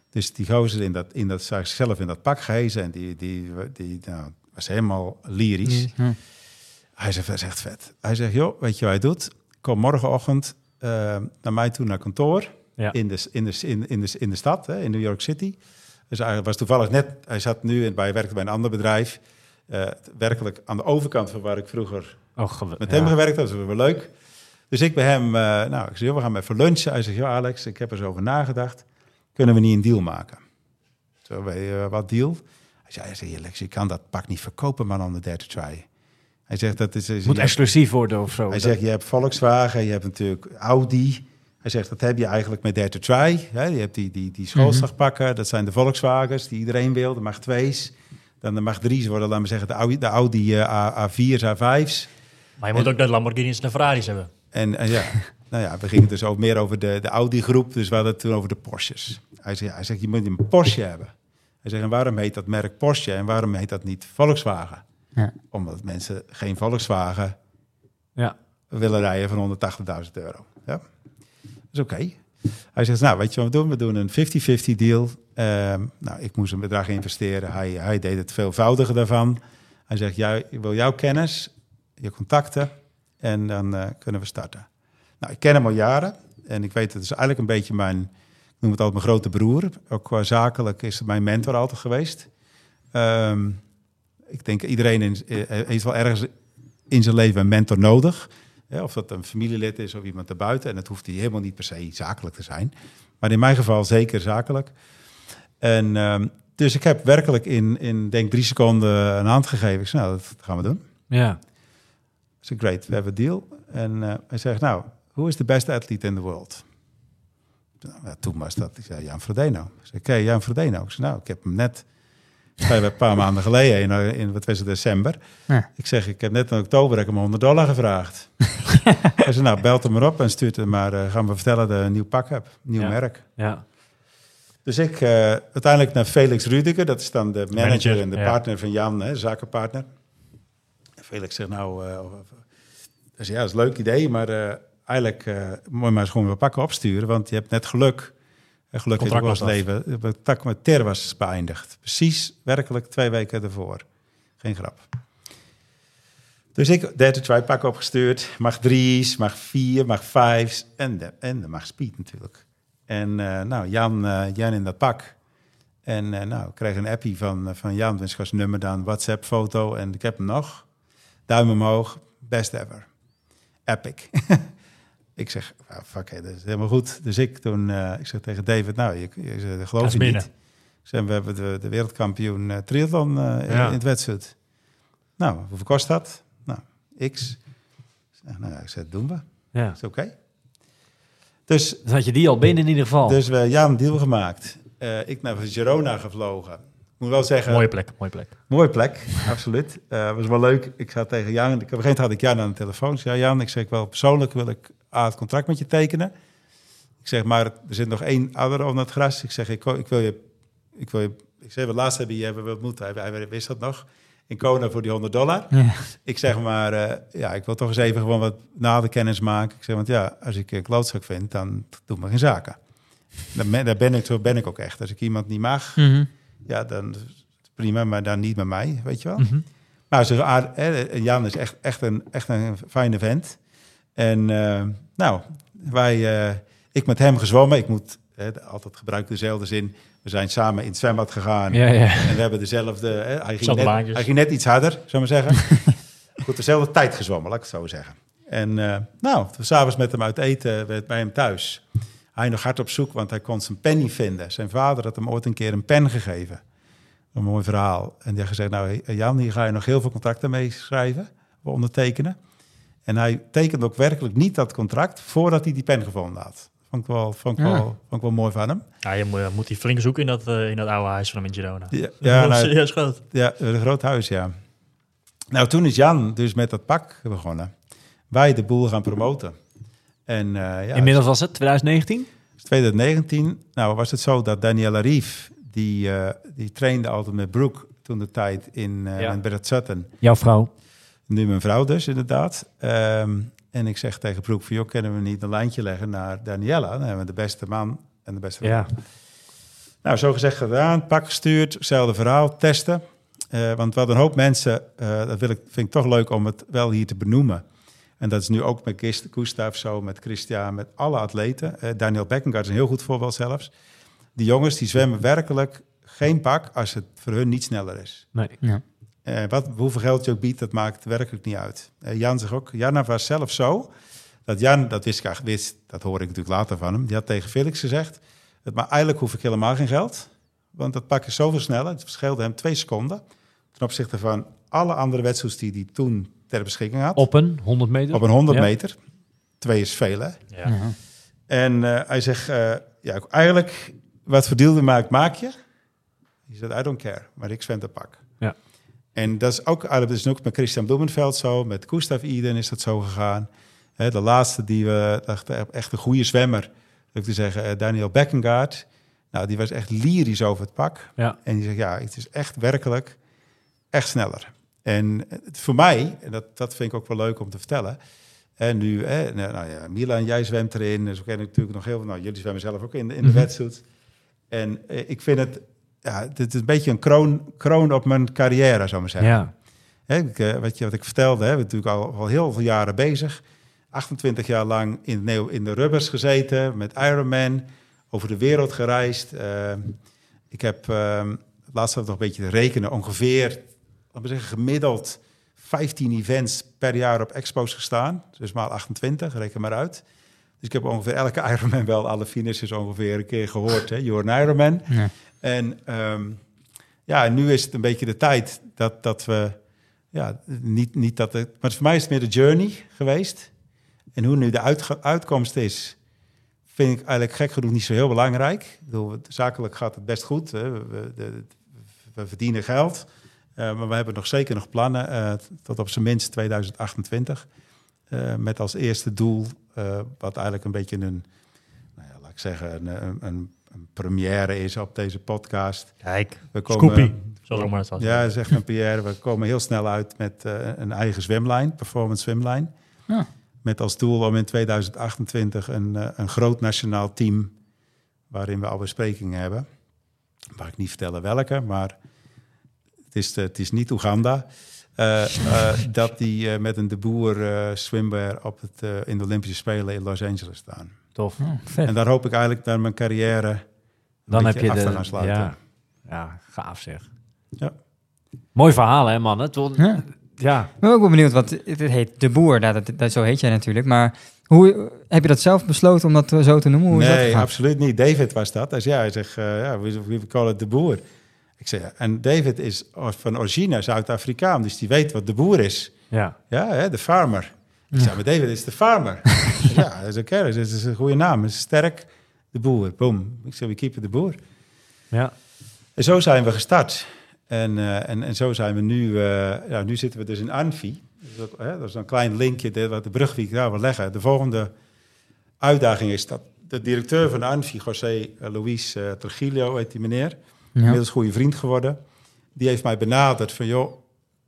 Speaker 5: Dus die gozer in dat, in dat, zag zichzelf in dat pak gehezen en die, die, die nou, was helemaal lyrisch. Hij zegt, dat is echt vet. Hij zegt, joh, weet je wat je doet? Kom morgenochtend eh, naar mij toe naar kantoor
Speaker 1: Ja.
Speaker 5: in, de, in, de, in, in, de, in de stad, hè, in New York City. Dus hij was toevallig net, hij zat nu in- bij, werkte bij een ander bedrijf. eh, werkelijk aan de overkant van waar ik vroeger
Speaker 1: Oh.
Speaker 5: Met hem gewerkt, dat was wel leuk. Dus ik bij hem, eh, nou, ik joh, we gaan even lunchen. Hij zegt, ja Alex, ik heb er zo over nagedacht. Kunnen we niet een deal maken? Zo, wij, wat deal? Hij zei, hij Alex, je kan dat pak niet verkopen, man, on the dare to try. Hij zegt, dat is... is
Speaker 1: Moet exclusief worden of zo.
Speaker 5: hij zegt, je hebt Volkswagen, je hebt natuurlijk Audi. Hij zegt, dat heb je eigenlijk met Dare to Try. Hè? Je hebt die, die, die schoolslagpakken, dat zijn de Volkswagens die iedereen wil. De mag 2's. Dan de mag 3's worden, laten we zeggen, de Audi, de Audi eh, A, A4's, A5's.
Speaker 3: Maar je moet ook de Lamborghinis en de Ferraris hebben.
Speaker 5: En, en ja, nou ja, we gingen dus ook meer over de, de Audi-groep. Dus we hadden het toen over de Porsches. Hij zegt, hij zegt, je moet een Porsche hebben. Hij zegt, en waarom heet dat merk Porsche en waarom heet dat niet Volkswagen?
Speaker 4: Ja.
Speaker 5: Omdat mensen geen Volkswagen
Speaker 1: Ja.
Speaker 5: willen rijden van 180.000 euro. Ja, dat is oké. Hij zegt, nou, weet je wat we doen? We doen een 50-50 deal. Ehm, nou, ik moest een bedrag investeren. Hij, hij deed het veelvoudige daarvan. Hij zegt, jij, ik wil jouw kennis, je contacten en dan eh, kunnen we starten. Nou, ik ken hem al jaren en ik weet, het is eigenlijk een beetje mijn, ik noem het altijd mijn grote broer. Ook qua zakelijk is het mijn mentor altijd geweest. Ehm, ik denk iedereen in, eh, heeft wel ergens in zijn leven een mentor nodig. Ja, of dat een familielid is of iemand erbuiten. En het hoeft helemaal niet per se zakelijk te zijn. Maar in mijn geval zeker zakelijk. En ehm, dus ik heb werkelijk in, in denk drie seconden een hand gegeven. Ik zei, nou, dat gaan we doen.
Speaker 1: Ja.
Speaker 5: Ik zei, great, we hebben een deal. En eh, hij zegt, nou, who is the best athlete in the world? Nou, toen was dat, ik zei, Jan Frodeno. Ik zei, oké, Jan Frodeno. Ik zei, nou, ik heb hem net, een paar maanden geleden, in, eh, in wat was het, december.
Speaker 4: Ja.
Speaker 5: Ik zeg, ik heb net in oktober heb ik hem 100 dollar gevraagd. hij zei, nou, belt hem maar op en stuurt hem maar, eh, gaan we vertellen dat een nieuw pak heb, nieuw
Speaker 1: Ja.
Speaker 5: merk.
Speaker 1: Ja.
Speaker 5: Dus ik eh, uiteindelijk naar Felix Rudiger, dat is dan de manager,
Speaker 3: Manager,
Speaker 5: en de
Speaker 3: ja.
Speaker 5: partner van Jan, hè, zakenpartner. En Felix zegt nou, dus ja, dat is een leuk idee, maar eigenlijk moet je maar eens gewoon weer pakken opsturen, want je hebt net geluk. En geluk heeft ook
Speaker 3: Contract
Speaker 5: wel eens
Speaker 3: was
Speaker 5: leven. Het tak met Ter was beëindigd. Precies, werkelijk twee weken ervoor. Geen grap. Dus ik to try pak opgestuurd. Mag drie's, mag vier, mag vijf's en de, en de mag speed natuurlijk. En eh, nou, Jan, eh, Jan in dat pak. En eh, nou, ik kreeg een appie van, van Jan, dus ik nummer dan, WhatsApp foto en ik heb hem nog. Duim omhoog, best ever. Epic. ik zeg, ah, fuck dat is helemaal goed. Dus ik toen, eh, ik zeg tegen David, nou, je, je, je geloof je niet. Zeg, we hebben de, de wereldkampioen eh, triathlon eh, in- het wedstrijd. Nou, hoeveel kost dat? Nou, x. Ik zeg, nou ik zeg, doen we.
Speaker 1: ja.
Speaker 5: Is oké. Dus
Speaker 1: Dan had je die al binnen in ieder geval.
Speaker 5: dus we ja, een deal gemaakt. Eh, ik naar Girona gevlogen. Ik moet wel zeggen,
Speaker 3: Mooie plek, mooie plek.
Speaker 5: mooie plek, absoluut. Eh was wel leuk. Ik zat tegen Jan, op een gegeven moment had ik Jan aan de telefoon. Ik zei, Jan, ik zeg wel persoonlijk wil ik A, het contract met je tekenen. Ik zeg, maar er zit nog één ouder onder het gras. Ik zeg, ik, ik wil je, ik wil je, ik zeg, wat laatst hebben je hebben we ontmoet. Hij, hij wist dat nog. In Kona voor die 100 dollar.
Speaker 4: Ja.
Speaker 5: Ik zeg maar, eh, ja, ik wil toch eens even gewoon wat nader kennis maken. Ik zeg, want ja, als ik een klootzak vind, dan doe ik maar geen zaken. Dan ben, daar ben ik, zo ben ik ook echt. Als ik iemand niet mag,
Speaker 4: Mhm.
Speaker 5: Ja, dan prima, maar dan niet met mij, weet je wel.
Speaker 1: Mhm.
Speaker 5: Maar ze, hè, Jan is echt, echt, een, echt een fijne vent. En eh, nou, wij, eh, ik met hem gezwommen. Ik moet hè, altijd gebruik dezelfde zin. We zijn samen in het zwembad gegaan.
Speaker 1: Ja, ja.
Speaker 5: En we hebben dezelfde... Hè, hij, ging net, hij ging net iets harder, we maar zeggen. Goed, dezelfde tijd gezwommen, laat ik het zo zeggen. En eh, nou, s'avonds met hem uit eten bij- bij hem thuis. Hij nog hard op zoek, want hij kon zijn pen niet vinden. Zijn vader had hem ooit een keer een pen gegeven. Een mooi verhaal. En die had gezegd, nou Jan, hier ga je nog heel veel contracten mee schrijven, ondertekenen. En hij tekende ook werkelijk niet dat contract voordat hij die pen gevonden had. Vond ik wel, vond ik
Speaker 4: Ja.
Speaker 5: wel, vond ik wel mooi van hem.
Speaker 3: Ja, je moet, moet die flink zoeken in dat, eh, in dat oude huis van hem in Girona.
Speaker 5: Ja,
Speaker 3: Ja,
Speaker 5: ja,
Speaker 3: dat is
Speaker 5: nou,
Speaker 3: serieus groot.
Speaker 5: Ja, een groot huis, ja. Nou, toen is Jan dus met dat pak begonnen. Wij de boel gaan promoten. En eh ja,
Speaker 1: Inmiddels was het 2019?
Speaker 5: is 2019, nou was het zo dat Danielle Rief, die, eh, die trainde altijd met Brooke toen de tijd in, eh
Speaker 1: Ja.
Speaker 5: in Sutton.
Speaker 1: Jouw vrouw.
Speaker 5: Nu mijn vrouw dus, inderdaad. Ehm, en ik zeg tegen Brooke van, joh, kunnen we niet een lijntje leggen naar Daniela? Dan hebben we de beste man en de beste vrouw.
Speaker 1: Ja.
Speaker 5: Nou, zo gezegd gedaan, pak gestuurd, hetzelfde verhaal, testen. Eh, want we hadden een hoop mensen, eh, dat wil ik, vind ik toch leuk om het wel hier te benoemen. En dat is nu ook met Gustav zo, met Christian, met alle atleten. Eh, Daniel Beckengaard is een heel goed voorbeeld zelfs. Die jongens die zwemmen werkelijk geen pak als het voor hun niet sneller is.
Speaker 1: Nee.
Speaker 4: Ja.
Speaker 5: Eh, wat, hoeveel geld je ook biedt, dat maakt werkelijk niet uit. Eh, Jan zegt ook, Jan was zelf zo, dat Jan, dat wist ik eigenlijk, wist, dat hoor ik natuurlijk later van hem, die had tegen Felix gezegd, het, maar eigenlijk hoef ik helemaal geen geld, want dat pak je zoveel sneller. Het verschilde hem twee seconden ten opzichte van alle andere wedstrijden die hij toen ter beschikking had.
Speaker 1: Op een 100 meter?
Speaker 5: Op een 100
Speaker 1: Ja.
Speaker 5: meter. Twee is veel, hè?
Speaker 3: Ja.
Speaker 4: Ja.
Speaker 5: En eh, hij zegt, eh, ja, eigenlijk, wat verdeelde maakt, maak je. Hij zegt, I don't care, maar ik zwem de pak.
Speaker 1: Ja.
Speaker 5: En dat is ook, eigenlijk dat is ook met Christian Bloemenveld zo, met Gustav Iden is dat zo gegaan. Hè, de laatste die we dachten, echt een goede zwemmer, ik te zeggen, eh, Daniel Beckengaard. Nou, die was echt lyrisch over het pak.
Speaker 1: Ja.
Speaker 5: En die zegt, ja, het is echt werkelijk echt sneller. En voor mij, en dat, dat vind ik ook wel leuk om te vertellen. En nu, hè, nou nou ja, Milan, jij zwemt erin. Dus we kennen natuurlijk nog heel veel. Nou, jullie zwemmen zelf ook in, in de
Speaker 1: Mhm.
Speaker 5: wetsuit. En eh, ik vind het, ja, dit is een beetje een kroon, kroon op mijn carrière, zou ik maar zeggen.
Speaker 1: Ja.
Speaker 5: Hè, ik, eh, wat, je, wat ik vertelde, hè, we zijn natuurlijk al, al heel veel jaren bezig. 28 jaar lang in, de in de rubbers gezeten, met Ironman, over de wereld gereisd. Eh, ik heb, eh, laatst had ik nog een beetje te rekenen, ongeveer, laten we zeggen, gemiddeld 15 events per jaar op expos gestaan. Dus maal 28, reken maar uit. Dus ik heb ongeveer elke Ironman wel, alle finishes ongeveer een keer gehoord. Hè? You're Ironman.
Speaker 4: Ja.
Speaker 5: En ehm, ja, nu is het een beetje de tijd dat, dat we, ja, niet, niet dat het, maar voor mij is het meer de journey geweest. En hoe nu de uitge- uitkomst is, vind ik eigenlijk gek genoeg niet zo heel belangrijk. Ik bedoel, zakelijk gaat het best goed. Hè. We, we, de- we verdienen geld. Eh, maar we hebben nog zeker nog plannen eh, tot op zijn minst 2028. Eh, met als eerste doel, eh, wat eigenlijk een beetje een, nou ja, laat ik zeggen, een, een, een, een première is op deze podcast.
Speaker 3: Kijk,
Speaker 5: We
Speaker 3: Scoopie. Zoals ook maar het was.
Speaker 5: Ja, zegt een Pierre, we komen heel snel uit met eh, een eigen zwemlijn, performance zwemlijn.
Speaker 4: Ja.
Speaker 5: Met als doel om in 2028 een, een groot nationaal team, waarin we al besprekingen hebben. Mag ik niet vertellen welke, maar is, eh, het is niet Oeganda. Eh, eh, dat die eh, met een de boer eh swimwear op het, in de Olympische Spelen in Los Angeles staan.
Speaker 1: Tof.
Speaker 4: Oh.
Speaker 5: En daar hoop ik eigenlijk naar mijn carrière een
Speaker 1: Dan heb
Speaker 5: beetje
Speaker 1: je
Speaker 5: af
Speaker 1: de...
Speaker 5: te gaan sluiten.
Speaker 1: Ja. ja, gaaf zeg.
Speaker 5: Ja.
Speaker 1: Mooi verhaal hè man. Het wil-
Speaker 4: Ja.
Speaker 1: ja.
Speaker 4: Ik ben ook wel benieuwd, want het heet De Boer, nou, dat, dat, zo heet jij natuurlijk. Maar hoe, heb je dat zelf besloten om dat zo te noemen? Hoe is dat
Speaker 5: nee, absoluut niet. David was dat. Hij zei, ja, hij zegt, eh, ja, we, we call it de boer. Ik ja, en David is van origine Zuid-Afrikaan, dus die weet wat de boer is.
Speaker 1: Ja.
Speaker 5: Ja, hè, de farmer. Ik zei, maar David is de farmer. Ja, dat is oké, dat is een goede naam. Dat is sterk, de boer. Boom. Ik zeg, we keepen de boer.
Speaker 1: Ja.
Speaker 5: En zo zijn we gestart. En, eh, en, en zo zijn we nu, eh, ja, nu zitten we dus in Anfi. Dat is, ook, hè, dat is een klein linkje, de, wat de brug die ik daar wil leggen. De volgende uitdaging is dat de directeur van Anfi, José eh, Luis eh, Trujillo, heet die meneer,
Speaker 4: Ja.
Speaker 5: inmiddels goede vriend geworden. Die heeft mij benaderd van, joh,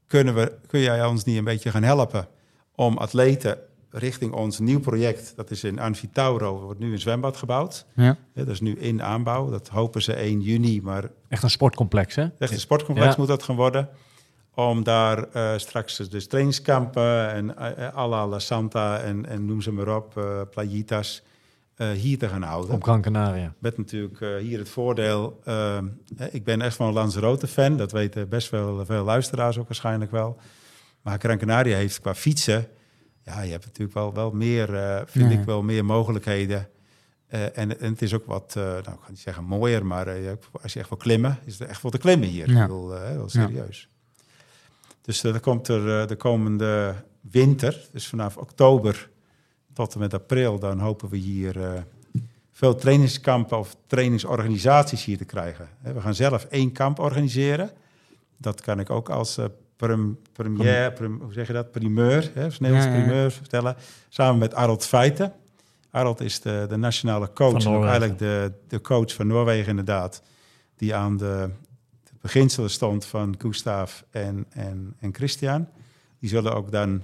Speaker 5: kunnen we, kun jij ons niet een beetje gaan helpen om atleten richting ons nieuw project, dat is in Anfi Tauro, er wordt nu een zwembad gebouwd.
Speaker 4: Ja.
Speaker 5: Ja, dat is nu in aanbouw, dat hopen ze 1 juni, maar
Speaker 1: Echt een sportcomplex hè?
Speaker 5: Echt een sportcomplex
Speaker 1: Ja.
Speaker 5: moet dat gaan worden. Om daar eh, straks dus trainingskampen en uh, Alla La Santa en, en noem ze maar op, eh playitas, eh, hier te gaan houden.
Speaker 1: Op Gran Canaria.
Speaker 5: Met natuurlijk eh, hier het voordeel, eh, ik ben echt van een Lanzarote fan, dat weten best wel veel luisteraars ook waarschijnlijk wel. Maar Gran Canaria heeft qua fietsen, ja, je hebt natuurlijk wel, wel meer, eh, vind
Speaker 4: Ja.
Speaker 5: ik wel meer mogelijkheden. Eh, en, en het is ook wat, eh, nou ik ga niet zeggen mooier, maar eh, als je echt wil klimmen, is er echt wel te klimmen hier.
Speaker 4: Ja.
Speaker 5: Eh, wel serieus. Dus eh, er komt er eh, de komende winter, dus vanaf oktober tot en met april, dan hopen we hier eh, veel trainingskampen of trainingsorganisaties hier te krijgen. We gaan zelf één kamp organiseren. Dat kan ik ook als eh prim, premier, prim- hoe zeg je dat, primeur, hè, of Nederlands
Speaker 4: Ja, ja, ja.
Speaker 5: primeur vertellen. Samen met Arnold Feiten. Arnold is de, de nationale coach en ook eigenlijk de, de coach van Noorwegen inderdaad. Die aan de, de beginselen stond van Gustav en, en, en Christian. Die zullen ook dan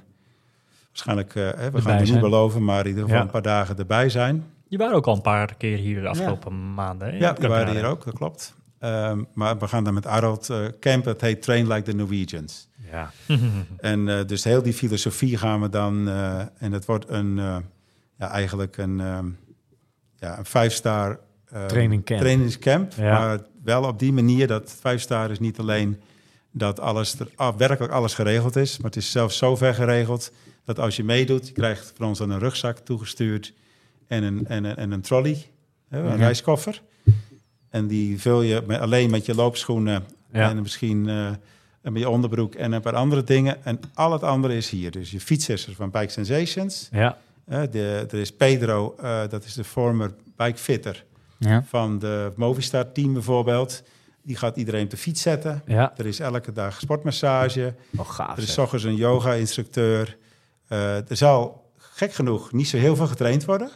Speaker 5: waarschijnlijk, eh, hè, we
Speaker 1: Erbij
Speaker 5: gaan het niet beloven, maar in ieder geval
Speaker 1: Ja.
Speaker 5: een paar dagen erbij zijn.
Speaker 3: Die waren ook al een paar keer hier de afgelopen maanden. hè?
Speaker 5: Ja, die waren hier ook, dat klopt. Ehm, maar we gaan dan met Arnold eh camp, dat heet Train Like the Norwegians.
Speaker 1: Ja.
Speaker 5: En eh, dus heel die filosofie gaan we dan, en het wordt een, ja, eigenlijk een, ehm, ja, een vijf-star eh,
Speaker 1: Trainingcamp.
Speaker 5: trainingscamp.
Speaker 1: Ja.
Speaker 5: Maar wel op die manier dat vijf-star is niet alleen dat alles er, ah, werkelijk alles geregeld is. Maar het is zelfs zo ver geregeld dat als je meedoet, je krijgt van ons dan een rugzak toegestuurd en een, en een, en een trolley, hè, een
Speaker 4: Ja.
Speaker 5: reiskoffer. En die vul je met, alleen met je loopschoenen
Speaker 1: Ja.
Speaker 5: en misschien en met je onderbroek en een paar andere dingen. En al het andere is hier. Dus je fiets is er van Bike Sensations.
Speaker 1: Ja,
Speaker 5: Eh, de, er is Pedro, eh, dat is de former bikefitter
Speaker 4: Ja.
Speaker 5: van de Movistar team bijvoorbeeld. Die gaat iedereen op de fiets zetten.
Speaker 1: ja.
Speaker 5: Er is elke dag sportmassage.
Speaker 1: Oh, gaaf.
Speaker 5: Er is ochtends een yoga-instructeur. Eh, er zal, gek genoeg, niet zo heel veel getraind worden.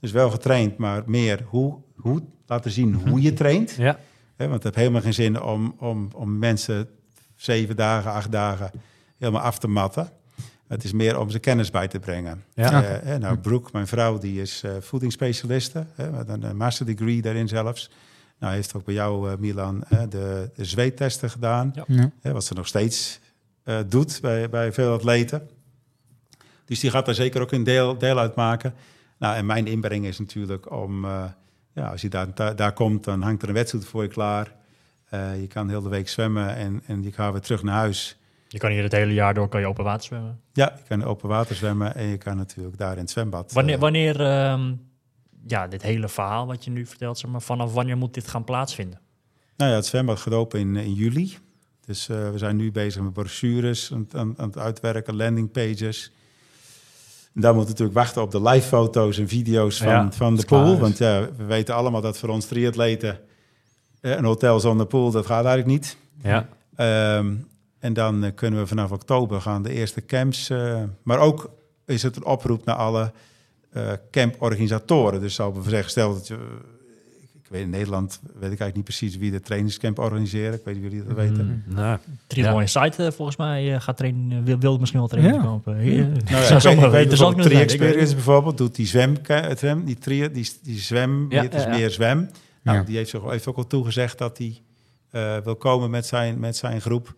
Speaker 5: Dus wel getraind, maar meer hoe, hoe laten zien hoe je traint.
Speaker 1: Ja,
Speaker 5: Hè, want het heeft helemaal geen zin om, om, om mensen zeven dagen, acht dagen helemaal af te matten. Het is meer om ze kennis bij te brengen.
Speaker 1: Ja.
Speaker 5: Eh, hè, nou, Brooke, mijn vrouw, die is eh voedingsspecialiste. Hè, met een, master degree daarin zelfs. Nou, heeft ook bij jou, eh, Milan, hè, de, de zweettesten gedaan.
Speaker 3: Ja.
Speaker 4: Ja.
Speaker 5: Hè, wat ze nog steeds eh, doet bij, bij veel atleten. Dus die gaat daar zeker ook een deel, deel uit maken. Nou, en mijn inbreng is natuurlijk om... eh, ja, als je daar, daar, daar komt, dan hangt er een wedstrijd voor je klaar. Eh, je kan heel de week zwemmen en, en je gaat weer terug naar huis.
Speaker 3: Je kan hier het hele jaar door kan je open water zwemmen.
Speaker 5: Ja, je kan open water zwemmen en je kan natuurlijk daar in het zwembad.
Speaker 3: Wanneer,
Speaker 5: eh,
Speaker 3: wanneer ehm, ja, dit hele verhaal wat je nu vertelt, zeg maar, vanaf wanneer moet dit gaan plaatsvinden?
Speaker 5: Nou ja, het zwembad gaat open in, in juli. Dus we zijn nu bezig met brochures aan, aan, aan het uitwerken, landingpages. Daar moeten we natuurlijk wachten op de live foto's en video's van,
Speaker 1: Ja,
Speaker 5: van de pool. Want ja, we weten allemaal dat voor ons triatleten eh, een hotel zonder pool, dat gaat eigenlijk niet.
Speaker 1: ja.
Speaker 5: Ehm, en dan eh, kunnen we vanaf oktober gaan de eerste camps. eh, maar ook is het een oproep naar alle eh, camporganisatoren. Dus zal we zeggen, stel dat je... weet in Nederland weet ik eigenlijk niet precies wie de trainingscamp organiseren. Ik weet niet of jullie dat weten.
Speaker 1: Mm, nou,
Speaker 3: Triathlon
Speaker 1: Ja.
Speaker 3: Insight eh, volgens mij eh, gaat trainen, eh, wil, wil misschien wel trainers
Speaker 4: Ja.
Speaker 3: kopen. Eh,
Speaker 5: Nou ja, ik weet, ik weet.
Speaker 3: Ik weet
Speaker 5: Tri-Experience
Speaker 3: het.
Speaker 5: bijvoorbeeld doet die zwem, het zwem die, tri, die, die zwem,
Speaker 1: Ja,
Speaker 5: het is
Speaker 1: ja, ja.
Speaker 5: meer zwem. Nou,
Speaker 4: Ja.
Speaker 5: Die heeft, zich, heeft ook al toegezegd dat hij eh, wil komen met zijn, met zijn groep.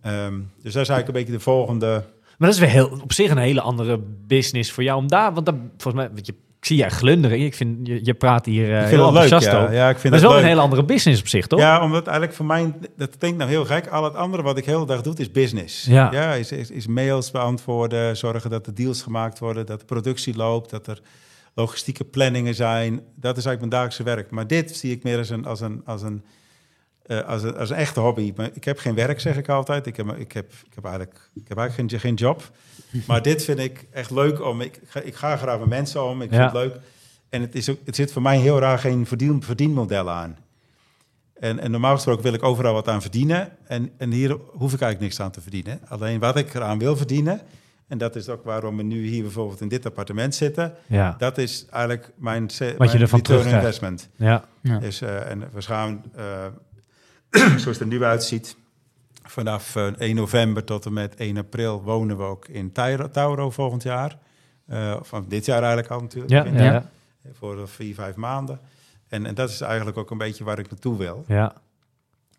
Speaker 5: Ehm, dus dat is eigenlijk een beetje de volgende...
Speaker 1: Maar dat is weer heel, op zich een hele andere business voor jou om daar, want dan, volgens mij, want je, ik zie jij glunderen. Ik vind, je, je praat hier uh, heel
Speaker 5: het leuk,
Speaker 1: enthousiast
Speaker 5: ja. ja. ik vind
Speaker 1: dat is wel
Speaker 5: leuk.
Speaker 1: een hele andere business op zich, toch?
Speaker 5: Ja, omdat eigenlijk voor mij, dat klinkt nou heel gek, al het andere wat ik heel dag doe, is business.
Speaker 1: Ja.
Speaker 5: is, is, is mails beantwoorden, zorgen dat de deals gemaakt worden, dat de productie loopt, dat er logistieke planningen zijn. Dat is eigenlijk mijn dagelijkse werk. Maar dit zie ik meer als een, als een, als een, eh, als een, als een echte hobby. Maar ik heb geen werk, zeg ik altijd. Ik heb, ik heb, ik heb eigenlijk, ik heb eigenlijk geen, geen job. Maar dit vind ik echt leuk om. Ik, ga- ik ga graag met mensen om. Ik vind het leuk. En het, is ook, het zit voor mij heel raar geen verdien, verdienmodel aan. En, en normaal gesproken wil ik overal wat aan verdienen. En, en hier hoef ik eigenlijk niks aan te verdienen. Alleen wat ik eraan wil verdienen. En dat is ook waarom we nu hier bijvoorbeeld in dit appartement zitten.
Speaker 1: Ja,
Speaker 5: Dat is eigenlijk mijn,
Speaker 1: Wat je
Speaker 5: mijn
Speaker 1: ervan
Speaker 5: return
Speaker 1: terugkrijgt.
Speaker 5: investment.
Speaker 1: ja.
Speaker 4: Ja.
Speaker 5: Dus, eh, en we gaan, eh, zoals het er nu uitziet, vanaf eh, 1 november tot en met 1 april wonen we ook in Tauro, volgend jaar. Eh, van dit jaar eigenlijk al natuurlijk.
Speaker 1: Ja, ja,
Speaker 4: Ja.
Speaker 1: ja.
Speaker 5: Voor vier, vijf maanden. En, en dat is eigenlijk ook een beetje waar ik naartoe wil.
Speaker 1: ja.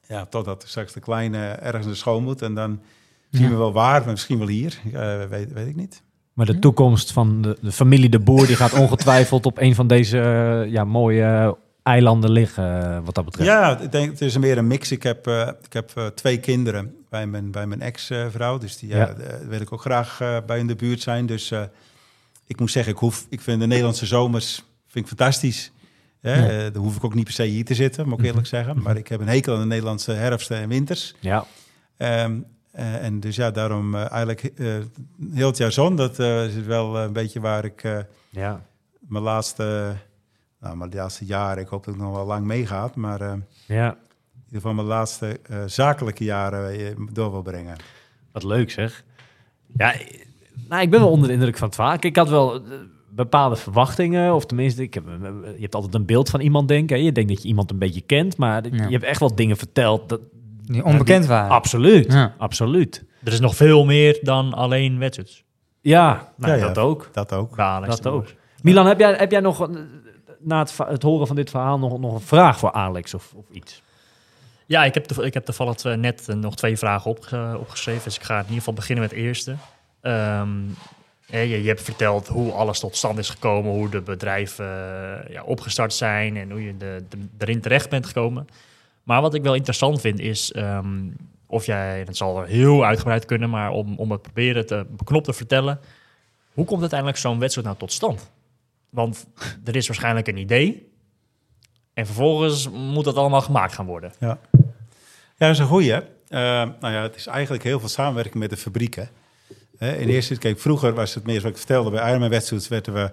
Speaker 5: Ja, totdat straks de kleine ergens naar school moet. En dan zien we wel waar, maar misschien wel hier. Eh, weet, weet ik niet.
Speaker 1: Maar de toekomst van de, de familie De Boer, die gaat ongetwijfeld op een van deze eh, ja, mooie eilanden liggen, eh, wat dat betreft.
Speaker 5: Ja, ik denk het is meer een mix. Ik heb, eh, ik heb eh, twee kinderen bij mijn, bij mijn ex-vrouw. Dus die ja. Wil ik ook graag bij in de buurt zijn. Dus ik moet zeggen, ik, hoef, ik vind de Nederlandse zomers vind ik fantastisch. Hè?
Speaker 4: Ja.
Speaker 5: Hoef ik ook niet per se hier te zitten, moet ik eerlijk zeggen. Maar ik heb een hekel aan de Nederlandse herfsten en winters.
Speaker 1: Ja,
Speaker 5: Ehm, eh, en dus ja, daarom eigenlijk heel het jaar zon. Dat is wel een beetje waar ik
Speaker 1: ja.
Speaker 5: mijn laatste, nou, mijn laatste jaren, ik hoop dat ik nog wel lang meegaat, maar eh,
Speaker 1: ja.
Speaker 5: in ieder geval mijn laatste eh, zakelijke jaren eh, door wil brengen.
Speaker 1: Wat leuk zeg. Ja, nou, ik ben wel onder de indruk van het. Kijk, Ik had wel bepaalde verwachtingen, of tenminste, ik heb, je hebt altijd een beeld van iemand denken. Je denkt dat je iemand een beetje kent, maar
Speaker 4: Ja.
Speaker 1: je hebt echt wel dingen verteld. Dat,
Speaker 4: Die onbekend waren.
Speaker 1: Absoluut,
Speaker 4: Ja.
Speaker 1: absoluut.
Speaker 3: Er is nog veel meer dan alleen wedstrijds.
Speaker 1: Ja, nou,
Speaker 5: Ja, ja.
Speaker 1: dat ook.
Speaker 5: Dat ook.
Speaker 1: Dat
Speaker 3: de
Speaker 1: ook. Milan, heb jij, heb jij nog, een- na het, het horen van dit verhaal, nog, nog een vraag voor Alex of, of iets?
Speaker 3: Ja, ik heb, ik heb toevallig eh, net eh, nog twee vragen opge- opgeschreven. Dus ik ga in ieder geval beginnen met de eerste. Ehm, je, je hebt verteld hoe alles tot stand is gekomen, hoe de bedrijven eh, ja, opgestart zijn en hoe je de, de- erin terecht bent gekomen. Maar wat ik wel interessant vind is, ehm, of jij, dat zal heel uitgebreid kunnen, maar om, om het proberen te beknopt te vertellen. Hoe komt uiteindelijk zo'n wedstrijd nou tot stand? Want er is waarschijnlijk een idee. En vervolgens moet dat allemaal gemaakt gaan worden.
Speaker 5: Ja, ja dat is een goeie. Eh, nou ja, het is eigenlijk heel veel samenwerking met de fabrieken. Hè, in eerste kijk, vroeger was het meer zoals ik vertelde, bij Ironman Wetsuits werden we,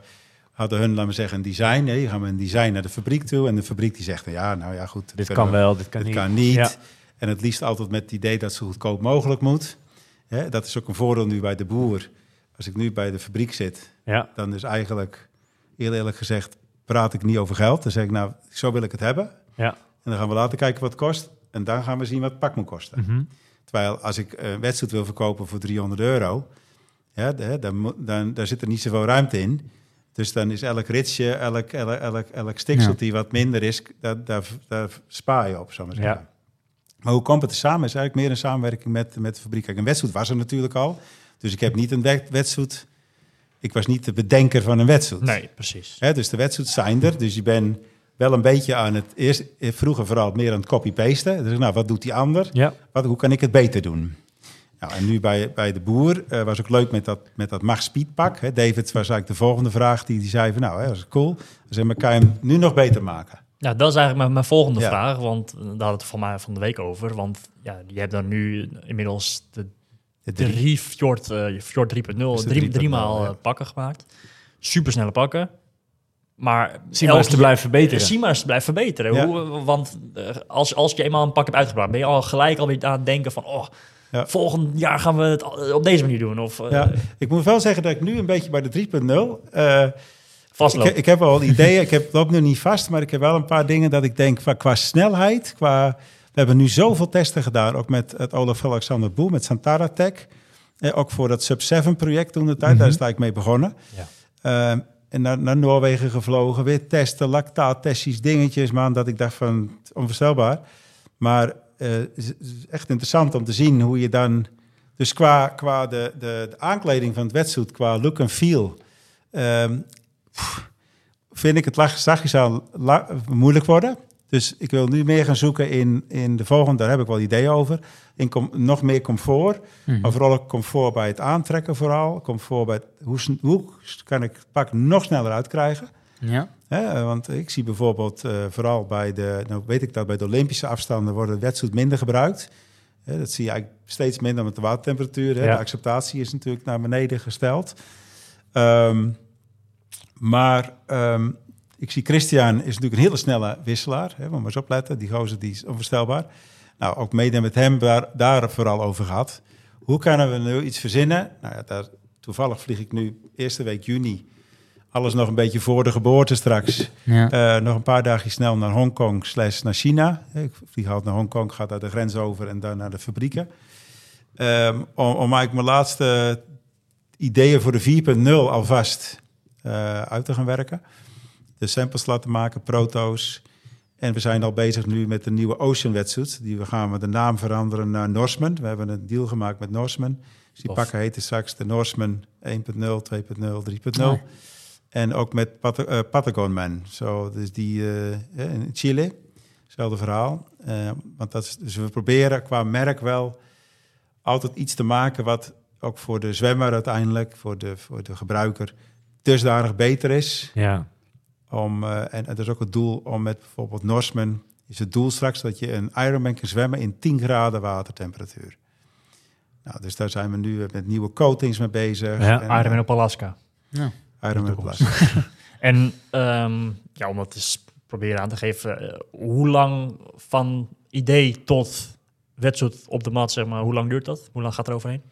Speaker 5: hadden hun, laten we zeggen, een design. Je gaan met een design naar de fabriek toe en de fabriek die zegt, ja, nou ja, goed.
Speaker 1: Dit kan
Speaker 5: we-
Speaker 1: wel, dit kan
Speaker 5: dit
Speaker 1: niet.
Speaker 5: kan niet.
Speaker 1: Ja.
Speaker 5: En het liefst altijd met het idee dat het zo goedkoop mogelijk moet. Hè, dat is ook een voordeel nu bij de boer. Als ik nu bij de fabriek zit,
Speaker 1: Ja,
Speaker 5: dan is eigenlijk, heel eerlijk gezegd, praat ik niet over geld. Dan zeg ik, nou, zo wil ik het hebben.
Speaker 1: ja.
Speaker 5: En dan gaan we later kijken wat het kost. En dan gaan we zien wat het pak moet kosten.
Speaker 1: Mhm.
Speaker 5: Terwijl als ik een wedstrijd wil verkopen voor 300 euro, ja, dan, dan, daar zit er niet zoveel ruimte in. Dus dan is elk ritsje, elk, elk, elk, elk stiksel
Speaker 4: Ja.
Speaker 5: die wat minder is, daar, daar, daar spaar je op, zou maar zeggen.
Speaker 1: Ja.
Speaker 5: Maar hoe komt het er samen? is eigenlijk meer een samenwerking met, met de fabriek. Kijk, een wedstrijd was er natuurlijk al. Dus ik heb niet een wed- wedstrijd... Ik was niet de bedenker van een wedstrijd.
Speaker 3: Nee, precies.
Speaker 5: Hè, dus de wedstrijden zijn er. Dus je bent wel een beetje aan het... Eerst, eh, vroeger vooral meer aan het copy-pasten. Dus nou, wat doet die ander?
Speaker 1: ja.
Speaker 5: Wat, hoe kan ik het beter doen? Nou, en nu bij, bij de boer eh, was ook leuk met dat, met dat Mag Speedpak. Hè. David was eigenlijk de volgende vraag die, die zei van... Nou, hè, dat is cool. Maar, kan je hem nu nog beter maken?
Speaker 3: Ja, dat is eigenlijk mijn, mijn volgende
Speaker 5: Ja.
Speaker 3: vraag, want eh, daar hadden we het van mij van de week over. Want ja, je hebt dan nu inmiddels de
Speaker 5: De drie.
Speaker 3: drie Fjord, eh Fjord 3.0,
Speaker 5: de
Speaker 3: drie,
Speaker 5: 3.0,
Speaker 3: drie maal
Speaker 5: ja.
Speaker 3: eh, pakken gemaakt. Supersnelle pakken. Maar elke-
Speaker 1: te blijven verbeteren.
Speaker 3: Maar eens te blijven verbeteren.
Speaker 5: Ja.
Speaker 3: Hoe, want eh, als, als je eenmaal een pak hebt uitgebracht, ben je al gelijk alweer aan het denken van... Oh,
Speaker 5: Ja.
Speaker 3: volgend jaar gaan we het al- op deze manier doen. Of eh
Speaker 5: Ja, ik moet wel zeggen dat ik nu een beetje bij de 3.0... eh,
Speaker 3: vastlopen.
Speaker 5: Ik, ik heb wel ideeën, ik heb, loop nu niet vast, maar ik heb wel een paar dingen dat ik denk qua, qua snelheid, qua... We hebben nu zoveel testen gedaan, ook met het Olaf Alexander Boel, met Santara Tech. Eh, ook voor dat Sub-7 project toen de tijd, daar is het eigenlijk mee begonnen.
Speaker 3: Ja.
Speaker 5: Ehm, en naar, naar Noorwegen gevlogen, weer testen, lactaattestjes, dingetjes, man, dat ik dacht van, onvoorstelbaar. Maar eh, het is echt interessant om te zien hoe je dan... Dus qua, qua de, de, de aankleding van het wetsuit, qua look en feel... ehm, pff, vind ik het zachtjes aan moeilijk worden. Dus ik wil nu meer gaan zoeken in, in de volgende, daar heb ik wel ideeën over. In com- nog meer comfort, maar vooral ook comfort bij het aantrekken vooral. Comfort bij het, hoe, hoe kan ik het pak nog sneller uitkrijgen.
Speaker 4: Ja.
Speaker 5: Want ik zie bijvoorbeeld eh, vooral bij de, nou weet ik dat bij de Olympische afstanden worden wetsuit minder gebruikt. Dat zie je eigenlijk steeds minder met de watertemperatuur.
Speaker 1: Ja.
Speaker 5: De acceptatie is natuurlijk naar beneden gesteld. Ehm, maar ehm, ik zie Christian is natuurlijk een hele snelle wisselaar. Hè, moet maar eens opletten, die gozer die is onvoorstelbaar. Nou, ook mede met hem daar, daar vooral over gehad. Hoe kunnen we nu iets verzinnen? Nou ja, daar, toevallig vlieg ik nu eerste week juni. Alles nog een beetje voor de geboorte straks.
Speaker 4: Ja.
Speaker 5: Eh, nog een paar dagen snel naar Hongkong slash naar China. Ik vlieg altijd naar Hongkong, ga daar de grens over en dan naar de fabrieken. Ehm, om, om eigenlijk mijn laatste ideeën voor de 4.0 alvast eh, uit te gaan werken. De samples laten maken, proto's. En we zijn al bezig nu met de nieuwe Ocean wetsuit. Die we gaan met de naam veranderen naar Norseman. We hebben een deal gemaakt met Norseman. Dus die
Speaker 3: Tof.
Speaker 5: pakken heten straks de Norseman 1.0, 2.0, 3.0.
Speaker 4: Mooi.
Speaker 5: En ook met Pat eh, Patagon Man. Zo, dus die eh, in Chile. Hetzelfde verhaal. Eh, want dat is, dus we proberen qua merk wel altijd iets te maken wat ook voor de zwemmer uiteindelijk, voor de, voor de gebruiker, dusdanig beter is.
Speaker 1: Ja.
Speaker 5: Om, eh, en het is ook het doel om met bijvoorbeeld Norseman, is het doel straks dat je een Ironman kan zwemmen in 10 graden watertemperatuur. Nou, dus daar zijn we nu met nieuwe coatings mee bezig.
Speaker 1: Ja,
Speaker 5: En, eh,
Speaker 3: Ironman op Alaska.
Speaker 4: Ja.
Speaker 5: Ironman
Speaker 3: toekomst.
Speaker 5: Plus.
Speaker 3: En ehm, ja, om het eens proberen aan te geven, eh, hoe lang van idee tot wedstrijd op de mat, zeg maar, hoe lang duurt dat? Hoe lang gaat er overheen?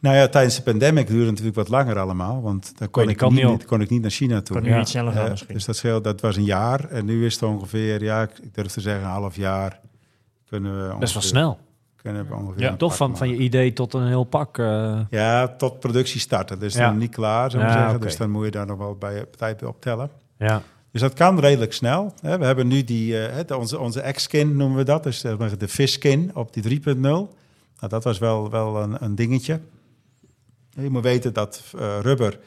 Speaker 5: Nou ja, tijdens de pandemic duurde het natuurlijk wat langer allemaal, want dan kon, ik, niet,
Speaker 1: niet
Speaker 5: niet- kon ik niet naar China toe.
Speaker 3: Nu
Speaker 1: Ja.
Speaker 3: iets sneller gaan misschien.
Speaker 5: dus dat, scheelt, dat was een jaar en nu is het ongeveer, ja, ik durf te zeggen een half jaar. Kunnen we
Speaker 1: Best wel snel.
Speaker 5: Kunnen we ongeveer
Speaker 3: Ja,
Speaker 1: Toch van, van je idee tot een heel pak. eh,
Speaker 5: Ja, tot productie starten. Dus
Speaker 1: Ja.
Speaker 5: dan niet klaar, zou ik
Speaker 1: Ja,
Speaker 5: zeggen. Dus dan moet je daar nog wel bij tijd op tellen.
Speaker 1: ja.
Speaker 5: Dus dat kan redelijk snel. Hè. We hebben nu die, eh, onze, onze X-skin noemen we dat. Dus de fish-skin op die 3.0. Nou, dat was wel, wel een, een dingetje. Je moet weten dat eh, rubber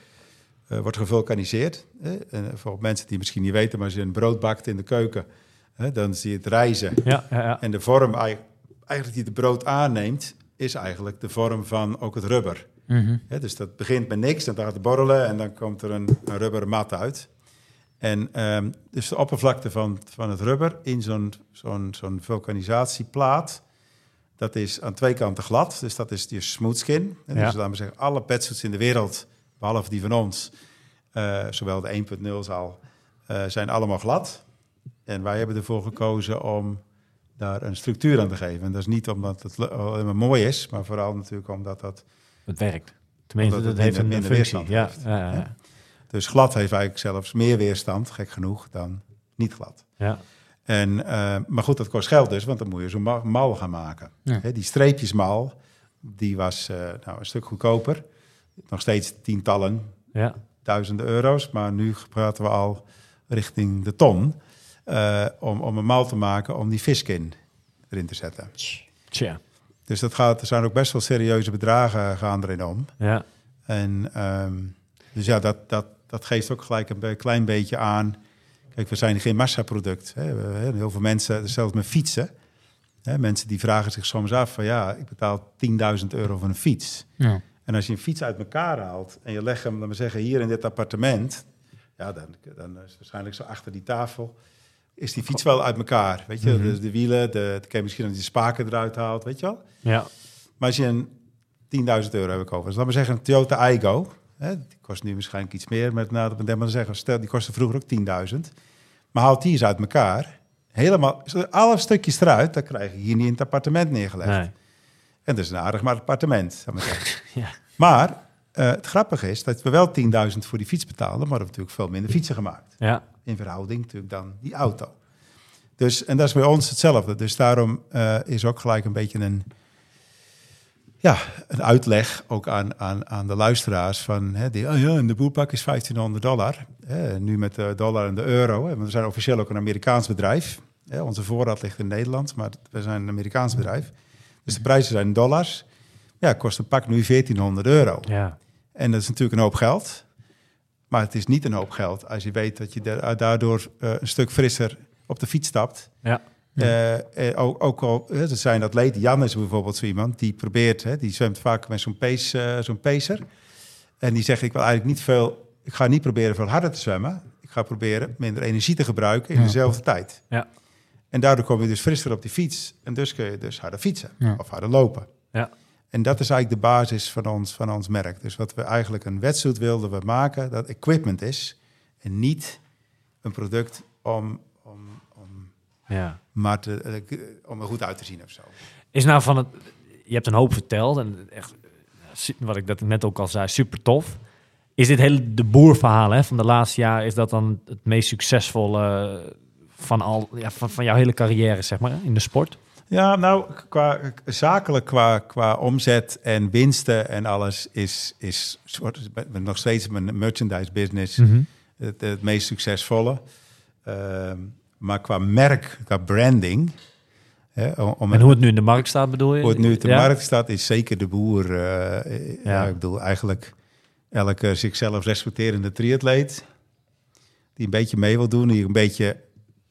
Speaker 5: eh, wordt gevulkaniseerd. Hè. En voor mensen die misschien niet weten, maar als je een brood bakt in de keuken, hè, dan zie je het rijzen.
Speaker 1: Ja, ja, ja.
Speaker 5: En de vorm, eigenlijk die de brood aanneemt, is eigenlijk de vorm van ook het rubber.
Speaker 4: Mhm.
Speaker 5: Dus dat begint met niks, dan gaat het borrelen en dan komt er een, een rubberen mat uit. En ehm, dus de oppervlakte van, van het rubber in zo'n zo'n zo'n vulkanisatieplaat, dat is aan twee kanten glad. Dus dat is die smooth skin. En
Speaker 1: Ja.
Speaker 5: Dus laten we zeggen, alle petsuits in de wereld, behalve die van ons, eh, zowel de 1.0 al, eh, zijn allemaal glad. En wij hebben ervoor gekozen om daar een structuur aan te geven. En dat is niet omdat het le- alleen maar mooi is, maar vooral natuurlijk omdat dat
Speaker 1: Het werkt. Tenminste, dat
Speaker 5: het
Speaker 1: heeft een,
Speaker 5: minder-
Speaker 1: functie.
Speaker 5: Weerstand
Speaker 1: ja, ja.
Speaker 5: Dus glad heeft eigenlijk zelfs meer weerstand, gek genoeg, dan niet glad.
Speaker 1: ja.
Speaker 5: En, eh, maar goed, dat kost geld dus, want dan moet je zo'n ma- mal gaan maken.
Speaker 4: Ja.
Speaker 5: Die streepjesmal, die was eh, nou, een stuk goedkoper. Nog steeds tientallen,
Speaker 1: ja.
Speaker 5: duizenden euro's. Maar nu praten we al richting de ton. eh, om, om een mal te maken om die viskin erin te zetten.
Speaker 1: Tja.
Speaker 5: Dus dat gaat, er zijn ook best wel serieuze bedragen gaan erin om.
Speaker 1: Ja.
Speaker 5: En ehm, dus ja, dat, dat, dat geeft ook gelijk een klein beetje aan. Kijk, we zijn geen massaproduct. Hè. Heel veel mensen, zelfs met fietsen. Hè, mensen die vragen zich soms af van ja, ik betaal 10.000 euro voor een fiets.
Speaker 4: Ja.
Speaker 5: En als je een fiets uit elkaar haalt en je legt hem, laten we zeggen, hier in dit appartement. Ja, dan, dan is waarschijnlijk zo achter die tafel. Is die fiets wel uit elkaar? Weet je, dus de wielen, de, dan kan je misschien dat je spaken eruit haalt, weet je wel.
Speaker 1: Ja.
Speaker 5: Maar als je een 10.000 euro heb ik over. Dus laten we zeggen een Toyota Aygo. Hè, die kost nu waarschijnlijk iets meer. Met na de maar zeggen, stel, die kostte vroeger ook 10.000. Maar haalt die eens uit elkaar. Helemaal, alle stukjes eruit, dan krijg je hier niet in het appartement neergelegd.
Speaker 1: Nee.
Speaker 5: En dat is een aardig maar appartement.
Speaker 1: Ja.
Speaker 5: Maar eh, het grappige is dat we wel 10.000 voor die fiets betaalden, maar we hebben natuurlijk veel minder fietsen gemaakt.
Speaker 1: Ja.
Speaker 5: In verhouding natuurlijk dan die auto. Dus, en dat is bij ons hetzelfde. Dus daarom eh, is ook gelijk een beetje een, ja, een uitleg ook aan, aan, aan de luisteraars van, hè, die, oh ja, en de boelpak is 1500 dollar. Hè, nu met de dollar en de euro. Hè, want we zijn officieel ook een Amerikaans bedrijf. Hè, onze voorraad ligt in Nederland, maar we zijn een Amerikaans bedrijf. Dus de prijzen zijn in dollars. Ja, kost een pak nu 1400 euro.
Speaker 1: Ja.
Speaker 5: En dat is natuurlijk een hoop geld. Maar het is niet een hoop geld als je weet dat je da- daardoor eh, een stuk frisser op de fiets stapt.
Speaker 1: Ja.
Speaker 5: Eh, eh, ook, ook al, er zijn atleten, Jan is bijvoorbeeld zo iemand, die probeert, hè, die zwemt vaak met zo'n pace, eh, zo'n pacer. En die zegt, ik wil eigenlijk niet veel, ik ga niet proberen veel harder te zwemmen. Ik ga proberen minder energie te gebruiken in
Speaker 4: Ja.
Speaker 5: dezelfde tijd.
Speaker 1: Ja.
Speaker 5: En daardoor kom je dus frisser op die fiets. En dus kun je dus harder fietsen
Speaker 4: Ja.
Speaker 5: of harder lopen.
Speaker 1: Ja.
Speaker 5: En dat is eigenlijk de basis van ons, van ons merk. Dus wat we eigenlijk een wetsuit wilden we maken, dat equipment is. En niet een product om,
Speaker 1: ja.
Speaker 5: maar te, eh, om er goed uit te zien of zo.
Speaker 1: Is nou van het... Je hebt een hoop verteld en echt, su- wat ik dat net ook al zei, super tof. Is dit hele de boerverhaal hè, van de laatste jaar, is dat dan het meest succesvolle van, al, ja, van, van jouw hele carrière, zeg maar, in de sport?
Speaker 5: Ja, nou, qua, zakelijk qua, qua omzet en winsten en alles is, is soort, ben nog steeds mijn merchandise business
Speaker 1: Mhm.
Speaker 5: het, het meest succesvolle. Ehm, maar qua merk, qua branding, hè, om,
Speaker 1: En hoe het nu in de markt staat, bedoel je?
Speaker 5: Hoe het nu te
Speaker 1: Ja?
Speaker 5: markt staat, is zeker de boer. eh, ja. Ik bedoel, eigenlijk elke zichzelf respecterende triatleet... die een beetje mee wil doen, die een beetje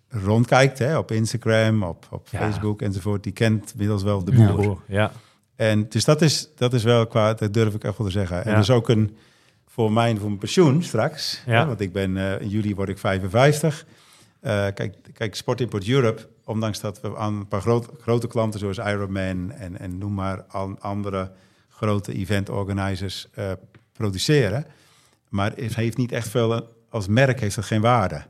Speaker 5: rondkijkt hè, op Instagram, op, op
Speaker 1: Ja.
Speaker 5: Facebook enzovoort... die kent inmiddels wel de boer.
Speaker 1: Boer, ja.
Speaker 5: En dus dat is, dat is wel qua, dat durf ik echt wel te zeggen. En dat is ook een, voor mij, voor mijn pensioen straks.
Speaker 1: Ja.
Speaker 5: Hè, want ik ben, eh, in juli word ik 55. Eh, kijk, kijk, Sport Import Europe, ondanks dat we aan een paar groot, grote klanten zoals Ironman en, en noem maar an, andere grote event organizers eh, produceren. Maar het heeft niet echt veel, als merk heeft het geen waarde.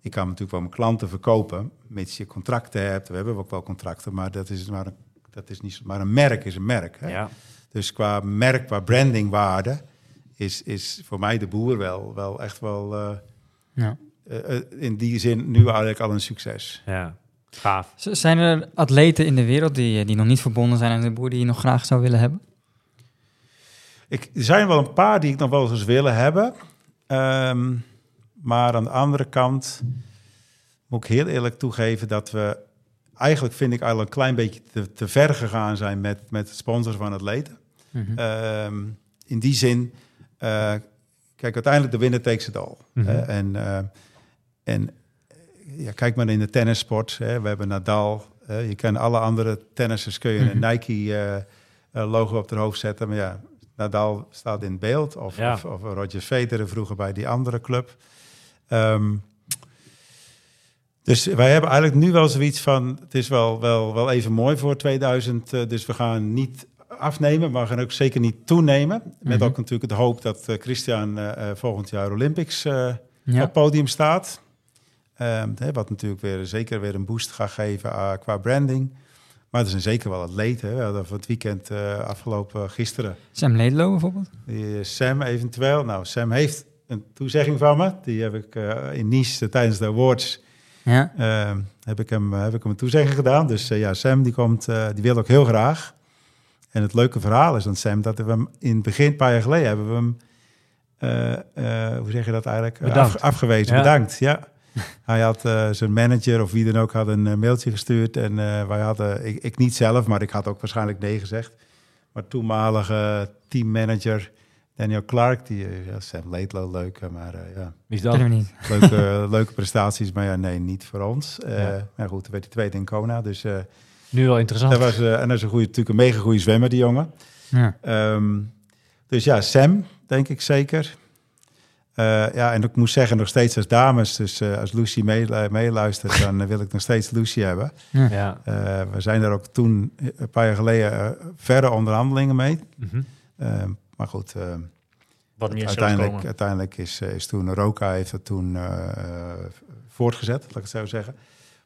Speaker 5: Ik kan natuurlijk wel mijn klanten verkopen, mits je contracten hebt. We hebben ook wel contracten, maar dat is maar een, dat is niet, maar een merk is een merk. Hè?
Speaker 1: ja.
Speaker 5: Dus qua merk, qua brandingwaarde, is, is voor mij de boer wel, wel echt wel eh,
Speaker 4: Ja.
Speaker 5: Eh, eh, in die zin nu eigenlijk al een succes.
Speaker 1: ja. Gaaf.
Speaker 4: Z- Zijn er atleten in de wereld die, die nog niet verbonden zijn aan de boer die je nog graag zou willen hebben?
Speaker 5: Ik, er zijn wel een paar die ik nog wel eens willen hebben. Ehm, maar aan de andere kant moet ik heel eerlijk toegeven dat we... Eigenlijk vind ik eigenlijk een klein beetje te, te ver gegaan zijn met, met het sponsoren van atleten.
Speaker 4: Mhm.
Speaker 5: Ehm, in die zin, eh, kijk, uiteindelijk de winner takes it all.
Speaker 1: Mhm.
Speaker 5: hè. en eh, en eh, ja, kijk maar in de tennissport. Hè. We hebben Nadal, je kan alle andere tennissers kun je een Nike eh, eh, logo op haar hoofd zetten. Maar ja, Nadal staat in beeld. Of,
Speaker 1: Ja.
Speaker 5: of, of Roger Federer vroeger bij die andere club. Ehm, dus wij hebben eigenlijk nu wel zoiets van... Het is wel, wel, wel even mooi voor 2000. eh, dus we gaan niet afnemen, maar we gaan ook zeker niet toenemen. Met
Speaker 4: Mhm.
Speaker 5: ook natuurlijk de hoop dat Christian volgend jaar Olympics op
Speaker 4: Ja.
Speaker 5: het podium staat. Ehm, wat natuurlijk weer, zeker weer een boost gaat geven eh, qua branding. Maar er zijn zeker wel atleten. hè. We hadden van het weekend eh, afgelopen gisteren
Speaker 4: Sam Ledlow bijvoorbeeld.
Speaker 5: die eh, Sam eventueel. Nou, Sam heeft een toezegging van me. Die heb ik eh, in Nice eh, tijdens de awards
Speaker 4: Ja.
Speaker 5: ehm, heb, ik hem, heb ik hem een toezegging gedaan. Dus eh, ja, Sam die komt, eh, die wil ook heel graag. En het leuke verhaal is aan Sam dat we hem in het begin, een paar jaar geleden, hebben we hem, eh, eh, hoe zeg je dat eigenlijk, Eh,
Speaker 1: Bedankt.
Speaker 5: af- afgewezen.
Speaker 1: Ja.
Speaker 5: Bedankt, ja. Hij had eh, zijn manager of wie dan ook had een eh, mailtje gestuurd. En eh, wij hadden, ik, ik niet zelf, maar ik had ook waarschijnlijk nee gezegd. Maar toenmalige teammanager Daniel Clark, die ja, Sam Laidlow, leuk, maar eh, ja,
Speaker 1: Wie is dat?
Speaker 4: We niet.
Speaker 5: leuke, leuke prestaties. Maar ja, nee, niet voor ons. Eh
Speaker 1: Ja.
Speaker 5: Maar goed, toen werd hij tweede in Kona. Dus eh,
Speaker 1: Nu wel interessant.
Speaker 5: dat was, eh, en dat is een goede, natuurlijk een mega goede zwemmer, die jongen.
Speaker 4: Ja.
Speaker 5: Ehm, dus ja, Sam, denk ik zeker. Eh, ja, en ik moet zeggen, nog steeds als dames, dus eh, als Lucy mee- meeluistert, dan eh, wil ik nog steeds Lucy hebben.
Speaker 1: Ja.
Speaker 5: Eh, we zijn daar ook toen, een paar jaar geleden, verre onderhandelingen mee.
Speaker 1: Mhm.
Speaker 5: Ehm, maar goed, ehm,
Speaker 3: Wat
Speaker 5: uiteindelijk,
Speaker 3: komen.
Speaker 5: uiteindelijk is, is toen Roka heeft het toen voortgezet, laat ik het zo zeggen.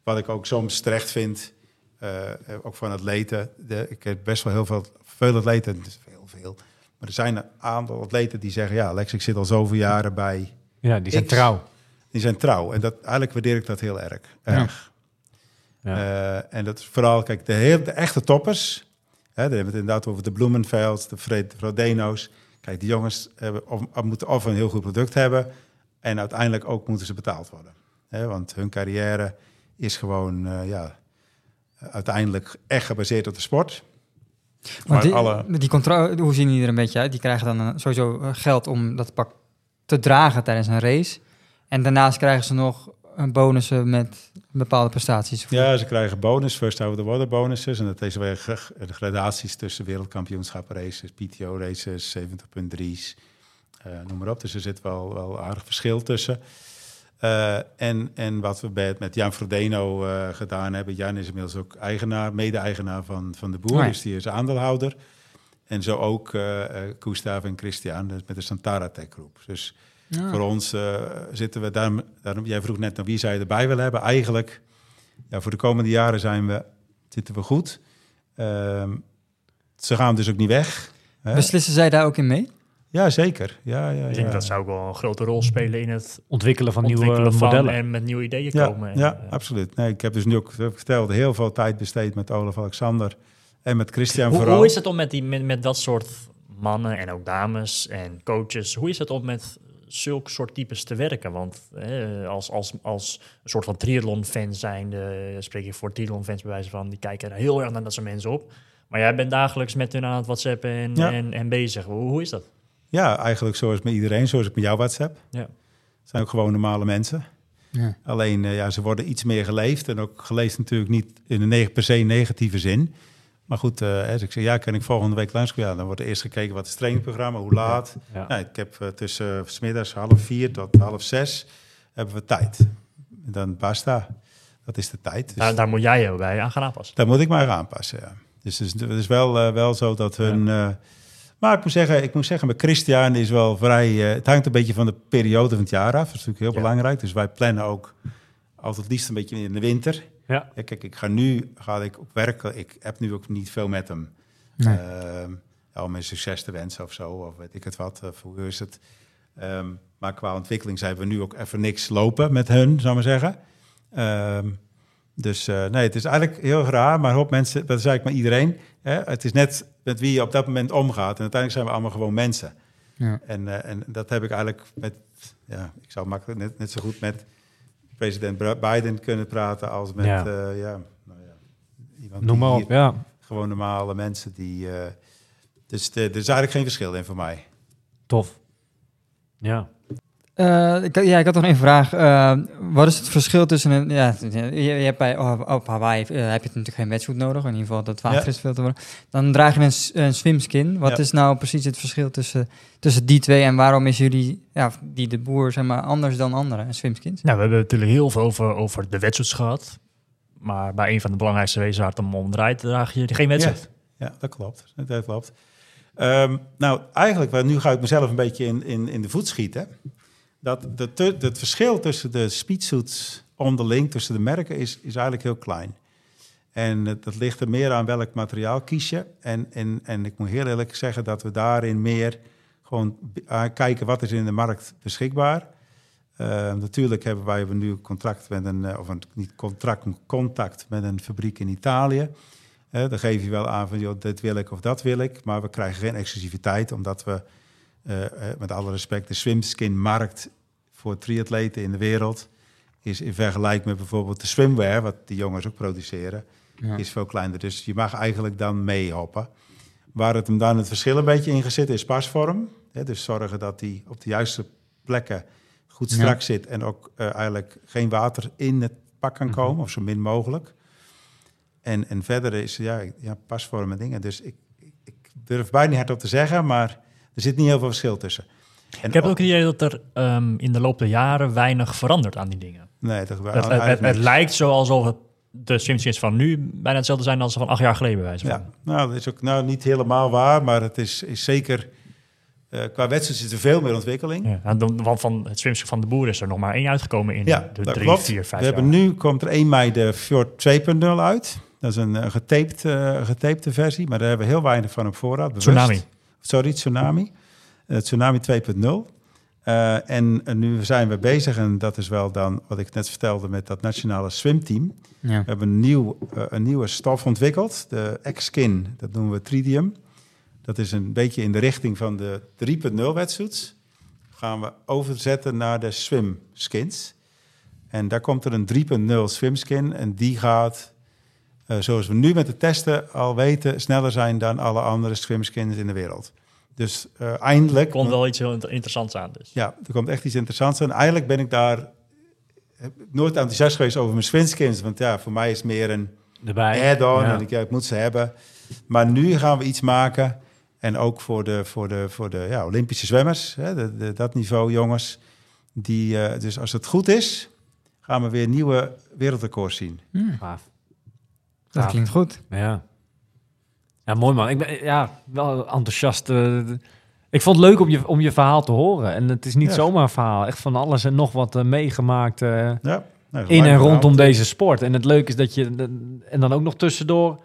Speaker 5: Wat ik ook soms terecht vind, eh, ook van atleten. De, ik heb best wel heel veel, veel atleten, dus veel, veel. Maar er zijn een aantal atleten die zeggen, ja, Lex, ik zit al zoveel jaren bij.
Speaker 1: ja, die zijn
Speaker 5: X.
Speaker 1: trouw.
Speaker 5: Die zijn trouw. En dat, eigenlijk waardeer ik dat heel erg. erg.
Speaker 1: Ja.
Speaker 5: Eh, en dat is vooral, kijk, de, heel, de echte toppers. Hè, dan hebben we het inderdaad over de Bloemenvelds, de Fred- de Frodeno's. Kijk, die jongens hebben, of, of moeten of een heel goed product hebben. En uiteindelijk ook moeten ze betaald worden. Hè, want hun carrière is gewoon, eh, ja, uiteindelijk echt gebaseerd op de sport.
Speaker 4: Maar die,
Speaker 5: alle-
Speaker 4: die controle, hoe zien die er een beetje uit? Die krijgen dan een- sowieso eh, geld om dat pak te dragen tijdens een race. En daarnaast krijgen ze nog een bonussen met bepaalde prestaties.
Speaker 5: Ja, ze krijgen bonus, first over the water bonuses. En dat is weer gradaties tussen wereldkampioenschappen races, PTO races, 70.3's, eh noem maar op. Dus er zit wel, wel aardig verschil tussen. Eh, en, en wat we bij, met Jan Frodeno eh, gedaan hebben. Jan is inmiddels ook eigenaar, mede-eigenaar van, van de boer.
Speaker 4: Oh ja.
Speaker 5: Dus die is aandeelhouder. En zo ook Gustav en Christian dus met de Santara Tech Groep. Dus
Speaker 4: Ja.
Speaker 5: voor ons zitten we daarom, daarom. Jij vroeg net naar wie zij erbij wil hebben. Eigenlijk, ja, voor de komende jaren zijn we, zitten we goed. Ehm, ze gaan dus ook niet weg. hè?
Speaker 4: Beslissen zij daar ook in mee?
Speaker 5: Ja, zeker. Ja, ja,
Speaker 3: Ik denk
Speaker 5: ja.
Speaker 3: dat zou ook wel een grote rol spelen in het
Speaker 1: Ontwikkelen van nieuwe
Speaker 3: ontwikkelen van
Speaker 1: modellen.
Speaker 3: en met nieuwe ideeën
Speaker 5: ja,
Speaker 3: komen. En,
Speaker 5: ja
Speaker 3: eh,
Speaker 5: absoluut. Nee, ik heb dus nu ook verteld, heel veel tijd besteed met Olaf Alexander en met Christian
Speaker 3: Hoe,
Speaker 5: vooral.
Speaker 3: hoe is het om met, die, met, met dat soort mannen en ook dames en coaches, hoe is het om met zulke soort types te werken? Want eh, als, als, als een soort van triathlon-fan zijnde, spreek ik voor triathlon-fans bij wijze van, die kijken er heel erg naar dat soort mensen op. Maar jij bent dagelijks met hun aan het whatsappen en,
Speaker 5: Ja.
Speaker 3: en, en bezig. Hoe, hoe is dat?
Speaker 5: Ja, eigenlijk zoals met iedereen, zoals ik met jou WhatsApp.
Speaker 3: Ja.
Speaker 5: Het zijn ook gewoon normale mensen.
Speaker 4: Ja.
Speaker 5: Alleen, eh, ja, ze worden iets meer geleefd. En ook geleefd natuurlijk niet in een neg- per se negatieve zin. Maar goed, eh, als ik zeg, ja, kan ik volgende week langskomen? Ja, dan wordt er eerst gekeken wat is het trainingprogramma, hoe laat.
Speaker 1: Ja.
Speaker 5: Nou, ik heb eh, tussen smiddags half vier tot half zes hebben we tijd. En dan basta. Dat is de tijd. Dus
Speaker 3: Daar, daar moet jij je bij aan gaan aanpassen.
Speaker 5: daar moet ik mij aan aanpassen, ja. Dus het is, het is wel, wel zo dat hun... eh, maar ik moet, zeggen, ik moet zeggen, met Christian is wel vrij... eh, het hangt een beetje van de periode van het jaar af. Dat is natuurlijk heel
Speaker 3: Ja.
Speaker 5: belangrijk. Dus wij plannen ook altijd het liefst een beetje in de winter.
Speaker 1: Ja.
Speaker 5: Ja, kijk, ik ga nu ga ik op werken. Ik heb nu ook niet veel met hem.
Speaker 4: Nee.
Speaker 5: Ehm, ja, om hem succes te wensen of zo, of weet ik het wat. Of hoe is het? Ehm, maar qua ontwikkeling zijn we nu ook even niks lopen met hun, zou ik maar zeggen. Ehm, dus eh, nee, het is eigenlijk heel raar, maar een hoop mensen, dat is eigenlijk maar iedereen. Hè? Het is net met wie je op dat moment omgaat. En uiteindelijk zijn we allemaal gewoon mensen.
Speaker 4: Ja.
Speaker 5: En, eh, en dat heb ik eigenlijk met, ja, ik zou makkelijk net, net zo goed met president Biden kunnen praten als met,
Speaker 1: Ja.
Speaker 5: ja, ja, nou ja iemand
Speaker 1: Noem maar op. Ja.
Speaker 5: gewoon normale mensen die. eh, dus de- er is eigenlijk geen verschil in voor mij.
Speaker 1: Tof. Ja.
Speaker 4: Eh, ik, ja, ik had nog één vraag. Eh, wat is het verschil tussen een... Ja, je, je hebt bij, oh, op Hawaii eh, heb je natuurlijk geen wetsuit nodig. In ieder geval, dat water
Speaker 5: Ja.
Speaker 4: is veel te warm. Dan draag je een, een swimskin. Wat
Speaker 5: Ja.
Speaker 4: is nou precies het verschil tussen, tussen die twee? En waarom is jullie, ja, die de boer, zeg maar, anders dan andere swimskins?
Speaker 3: Nou, we hebben natuurlijk heel veel over, over de wetsuits gehad. Maar bij een van de belangrijkste wezen waar het om om draait, draag je geen wedstrijd.
Speaker 5: Ja, dat klopt. Dat klopt. Ehm, nou, eigenlijk, nu ga ik mezelf een beetje in, in, in de voet schieten. Dat het verschil tussen de speedsuits onderling, tussen de merken, is, is eigenlijk heel klein. En dat ligt er meer aan welk materiaal kies je. En, en, en ik moet heel eerlijk zeggen dat we daarin meer gewoon ah, kijken wat is in de markt beschikbaar. Eh, natuurlijk hebben wij nu contract met een, eh, of een, niet contract, contact met een fabriek in Italië. Eh, dan geef je wel aan van, joh, dit wil ik of dat wil ik. Maar we krijgen geen exclusiviteit, omdat we, eh, eh, met alle respect, de swimskin-markt voor triatleten in de wereld is in vergelijking met bijvoorbeeld de swimwear, wat die jongens ook produceren,
Speaker 4: Ja.
Speaker 5: is veel kleiner. Dus je mag eigenlijk dan meehoppen. Waar het hem dan het verschil een beetje in gezet is pasvorm. Hè, dus zorgen dat die op de juiste plekken goed
Speaker 4: Ja.
Speaker 5: strak zit en ook eh, eigenlijk geen water in het pak kan komen, of zo min mogelijk. En, en verder is ja, ja, pasvorm en dingen. Dus ik, ik, ik durf bijna niet hardop te zeggen, maar er zit niet heel veel verschil tussen. En
Speaker 3: Ik heb ook het idee dat er ehm, in de loop der jaren weinig verandert aan die dingen.
Speaker 5: Nee, dat gebeurt
Speaker 3: Het, het, lijkt zo alsof het de swimskins van nu bijna hetzelfde zijn als van acht jaar geleden. Bij wijze van.
Speaker 5: Ja, nou, dat is ook nou, niet helemaal waar, maar het is, is zeker... eh, qua wedstrijd zit er veel meer ontwikkeling.
Speaker 3: Ja, dan- want van het swimskin van de boer is er nog maar één uitgekomen in
Speaker 5: Ja,
Speaker 3: de drie,
Speaker 5: klopt.
Speaker 3: vier, vijf
Speaker 5: We
Speaker 3: jaar.
Speaker 5: hebben nu komt er 1 mei de Fjord 2.0 uit. Dat is een eh, getaped, eh, getapte versie, maar daar hebben we heel weinig van op voorraad. bewust.
Speaker 3: Tsunami.
Speaker 5: Sorry, Tsunami. Eh, Tsunami 2.0. Eh, en nu zijn we bezig, en dat is wel dan wat ik net vertelde met dat nationale swimteam.
Speaker 4: Ja.
Speaker 5: We hebben een, nieuw, eh, een nieuwe stof ontwikkeld, de X-Skin, dat noemen we Tridium. Dat is een beetje in de richting van de 3.0 wetsuits. Gaan we overzetten naar de swimskins. En daar komt er een 3.0 swimskin en die gaat, zoals we nu met de testen al weten, sneller zijn dan alle andere swimskins in de wereld. Dus eh, eindelijk...
Speaker 3: komt wel iets heel inter- interessants aan. Dus.
Speaker 5: Ja, er komt echt iets interessants aan. Eigenlijk ben ik daar heb nooit enthousiast geweest over mijn swimskins. Want ja, voor mij is het meer een add-on.
Speaker 1: Ja.
Speaker 5: En ik, ja, ik moet ze hebben. Maar nu gaan we iets maken. En ook voor de, voor de, voor de ja, Olympische zwemmers. Hè, de, de- dat niveau jongens. Die, eh, dus als het goed is, gaan we weer nieuwe wereldrecords zien.
Speaker 1: Gaaf.
Speaker 4: Dat klinkt goed.
Speaker 1: Ja. Ja, mooi man. Ik ben ja, wel enthousiast. eh, ik vond het leuk om je, om je verhaal te horen. En het is niet zomaar een verhaal. Echt van alles en nog wat eh, meegemaakt eh,
Speaker 5: Ja,
Speaker 1: in en rondom deze sport. En het leuke is dat je... En dan ook nog tussendoor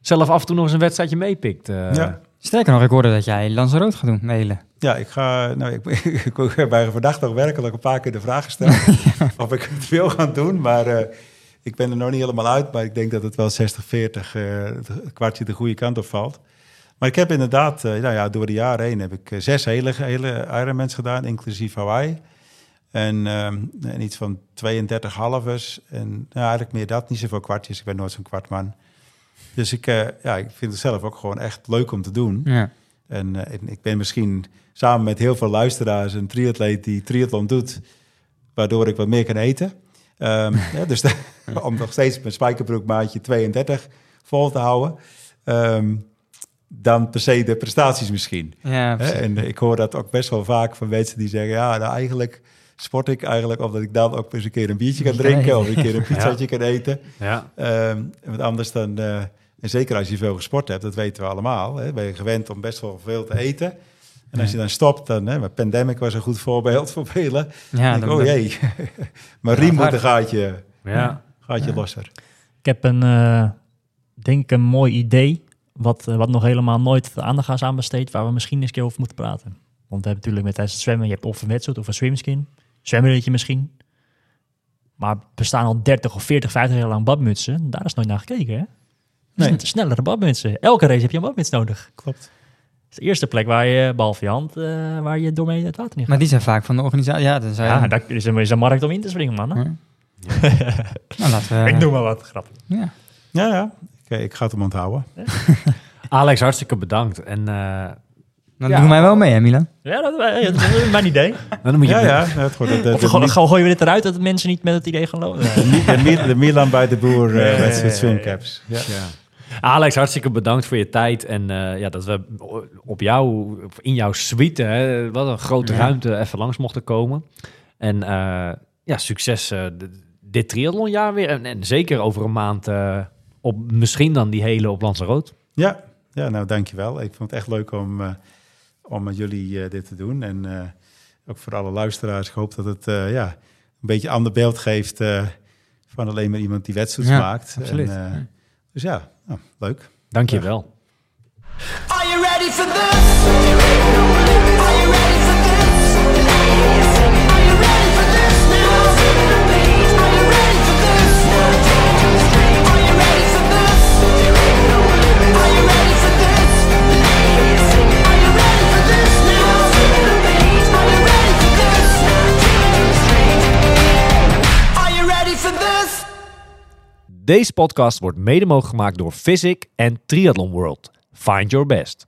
Speaker 1: zelf af en toe nog eens een wedstrijdje meepikt. eh.
Speaker 5: Ja.
Speaker 4: Sterker nog, ik hoorde dat jij Lanzarote gaat doen, mailen.
Speaker 5: Ja, ik ga. Nou, ik, ik, ik heb bij vandaag nog werkelijk een paar keer de vraag gesteld of ik het wil gaan doen, maar eh, ik ben er nog niet helemaal uit. Maar ik denk dat het wel 60-40 eh, het kwartje de goede kant op valt. Maar ik heb inderdaad, eh, nou ja, door de jaren heen heb ik eh, zes hele, hele Ironmans gedaan, inclusief Hawaii. En, ehm, en iets van 32 halves. En nou, eigenlijk meer dat, niet zoveel kwartjes. Ik ben nooit zo'n kwartman. Dus ik, ja, ik vind het zelf ook gewoon echt leuk om te doen.
Speaker 4: Ja.
Speaker 5: En, en ik ben misschien samen met heel veel luisteraars een triatleet die triathlon doet, waardoor ik wat meer kan eten. Ehm, ja, dus de- om nog steeds mijn spijkerbroekmaatje 32 vol te houden. Ehm, dan per se de prestaties misschien.
Speaker 4: Ja,
Speaker 5: en ik hoor dat ook best wel vaak van mensen die zeggen... ja, nou eigenlijk sport ik eigenlijk... omdat ik dan ook eens een keer een biertje kan drinken... of een keer een pizzaatje kan eten.
Speaker 1: Ja.
Speaker 5: Ehm, want anders dan... eh, en zeker als je veel gesport hebt, dat weten we allemaal. Hè, ben je gewend om best wel veel te eten. En als je dan stopt, dan... Hè, maar Pandemic was een goed voorbeeld voor velen.
Speaker 4: Ja,
Speaker 5: denk oh jee, mijn riem moet een gaatje,
Speaker 1: Ja.
Speaker 5: gaatje losser.
Speaker 3: Ik heb een, eh, denk ik, een mooi idee. Wat, eh, wat nog helemaal nooit de aandacht is aan besteed. Waar we misschien eens een keer over moeten praten. Want we hebben natuurlijk met tijdens het zwemmen. Je hebt of een wetsuit of een swimskin. Zwemmeretje misschien. Maar bestaan al 30 of 40, 50 jaar lang badmutsen. Daar is nooit naar gekeken, hè?
Speaker 5: Nee.
Speaker 3: Nee. Snellere badmutsen. Elke race heb je een badmuts nodig.
Speaker 5: Klopt.
Speaker 3: Dat is de eerste plek waar je, behalve je hand, eh, waar je door mee het water in gaat.
Speaker 4: Maar die zijn vaak van de organisatie. Ja, dan zou je...
Speaker 3: Ja, daar is een, is een markt om in te springen, man.
Speaker 4: Ja. nou, laten we...
Speaker 3: Ik noem maar wat, grappig.
Speaker 4: Ja.
Speaker 5: Ja, ja. Oké, ik ga het hem onthouden.
Speaker 1: Alex, hartstikke bedankt. En eh,
Speaker 4: Dan
Speaker 1: Ja.
Speaker 4: doen wij wel mee, hè, Milan?
Speaker 3: Ja, dat, ja, dat is mijn idee.
Speaker 1: Dan moet je
Speaker 5: Ja, ja. Het wordt de, de,
Speaker 3: Of gewoon, gewoon gooien we dit eruit dat mensen niet met het idee gaan lopen.
Speaker 5: de, de, de Milan bij de boer eh,
Speaker 1: Nee.
Speaker 5: wedstrijd swimcaps. Ja.
Speaker 1: Alex, hartstikke bedankt voor je tijd. En eh, ja, dat we op jou, in jouw suite, hè, wat een grote
Speaker 4: Ja.
Speaker 1: ruimte, even langs mochten komen. En eh, ja, succes eh, dit triathlonjaar weer. En, en zeker over een maand eh, op misschien dan die hele op Lanzarote.
Speaker 5: Ja, ja, nou dankjewel. Ik vond het echt leuk om, eh, om met jullie eh, dit te doen. En eh, ook voor alle luisteraars. Ik hoop dat het eh, ja, een beetje ander beeld geeft eh, van alleen maar iemand die wedstrijd
Speaker 4: Ja,
Speaker 5: maakt.
Speaker 4: absoluut.
Speaker 5: En, dus ja, nou, leuk.
Speaker 1: Dank je wel.
Speaker 2: Are you ready for this? Are you ready for this?
Speaker 1: Deze podcast wordt mede mogelijk gemaakt door Physic en Triathlon World. Find your best.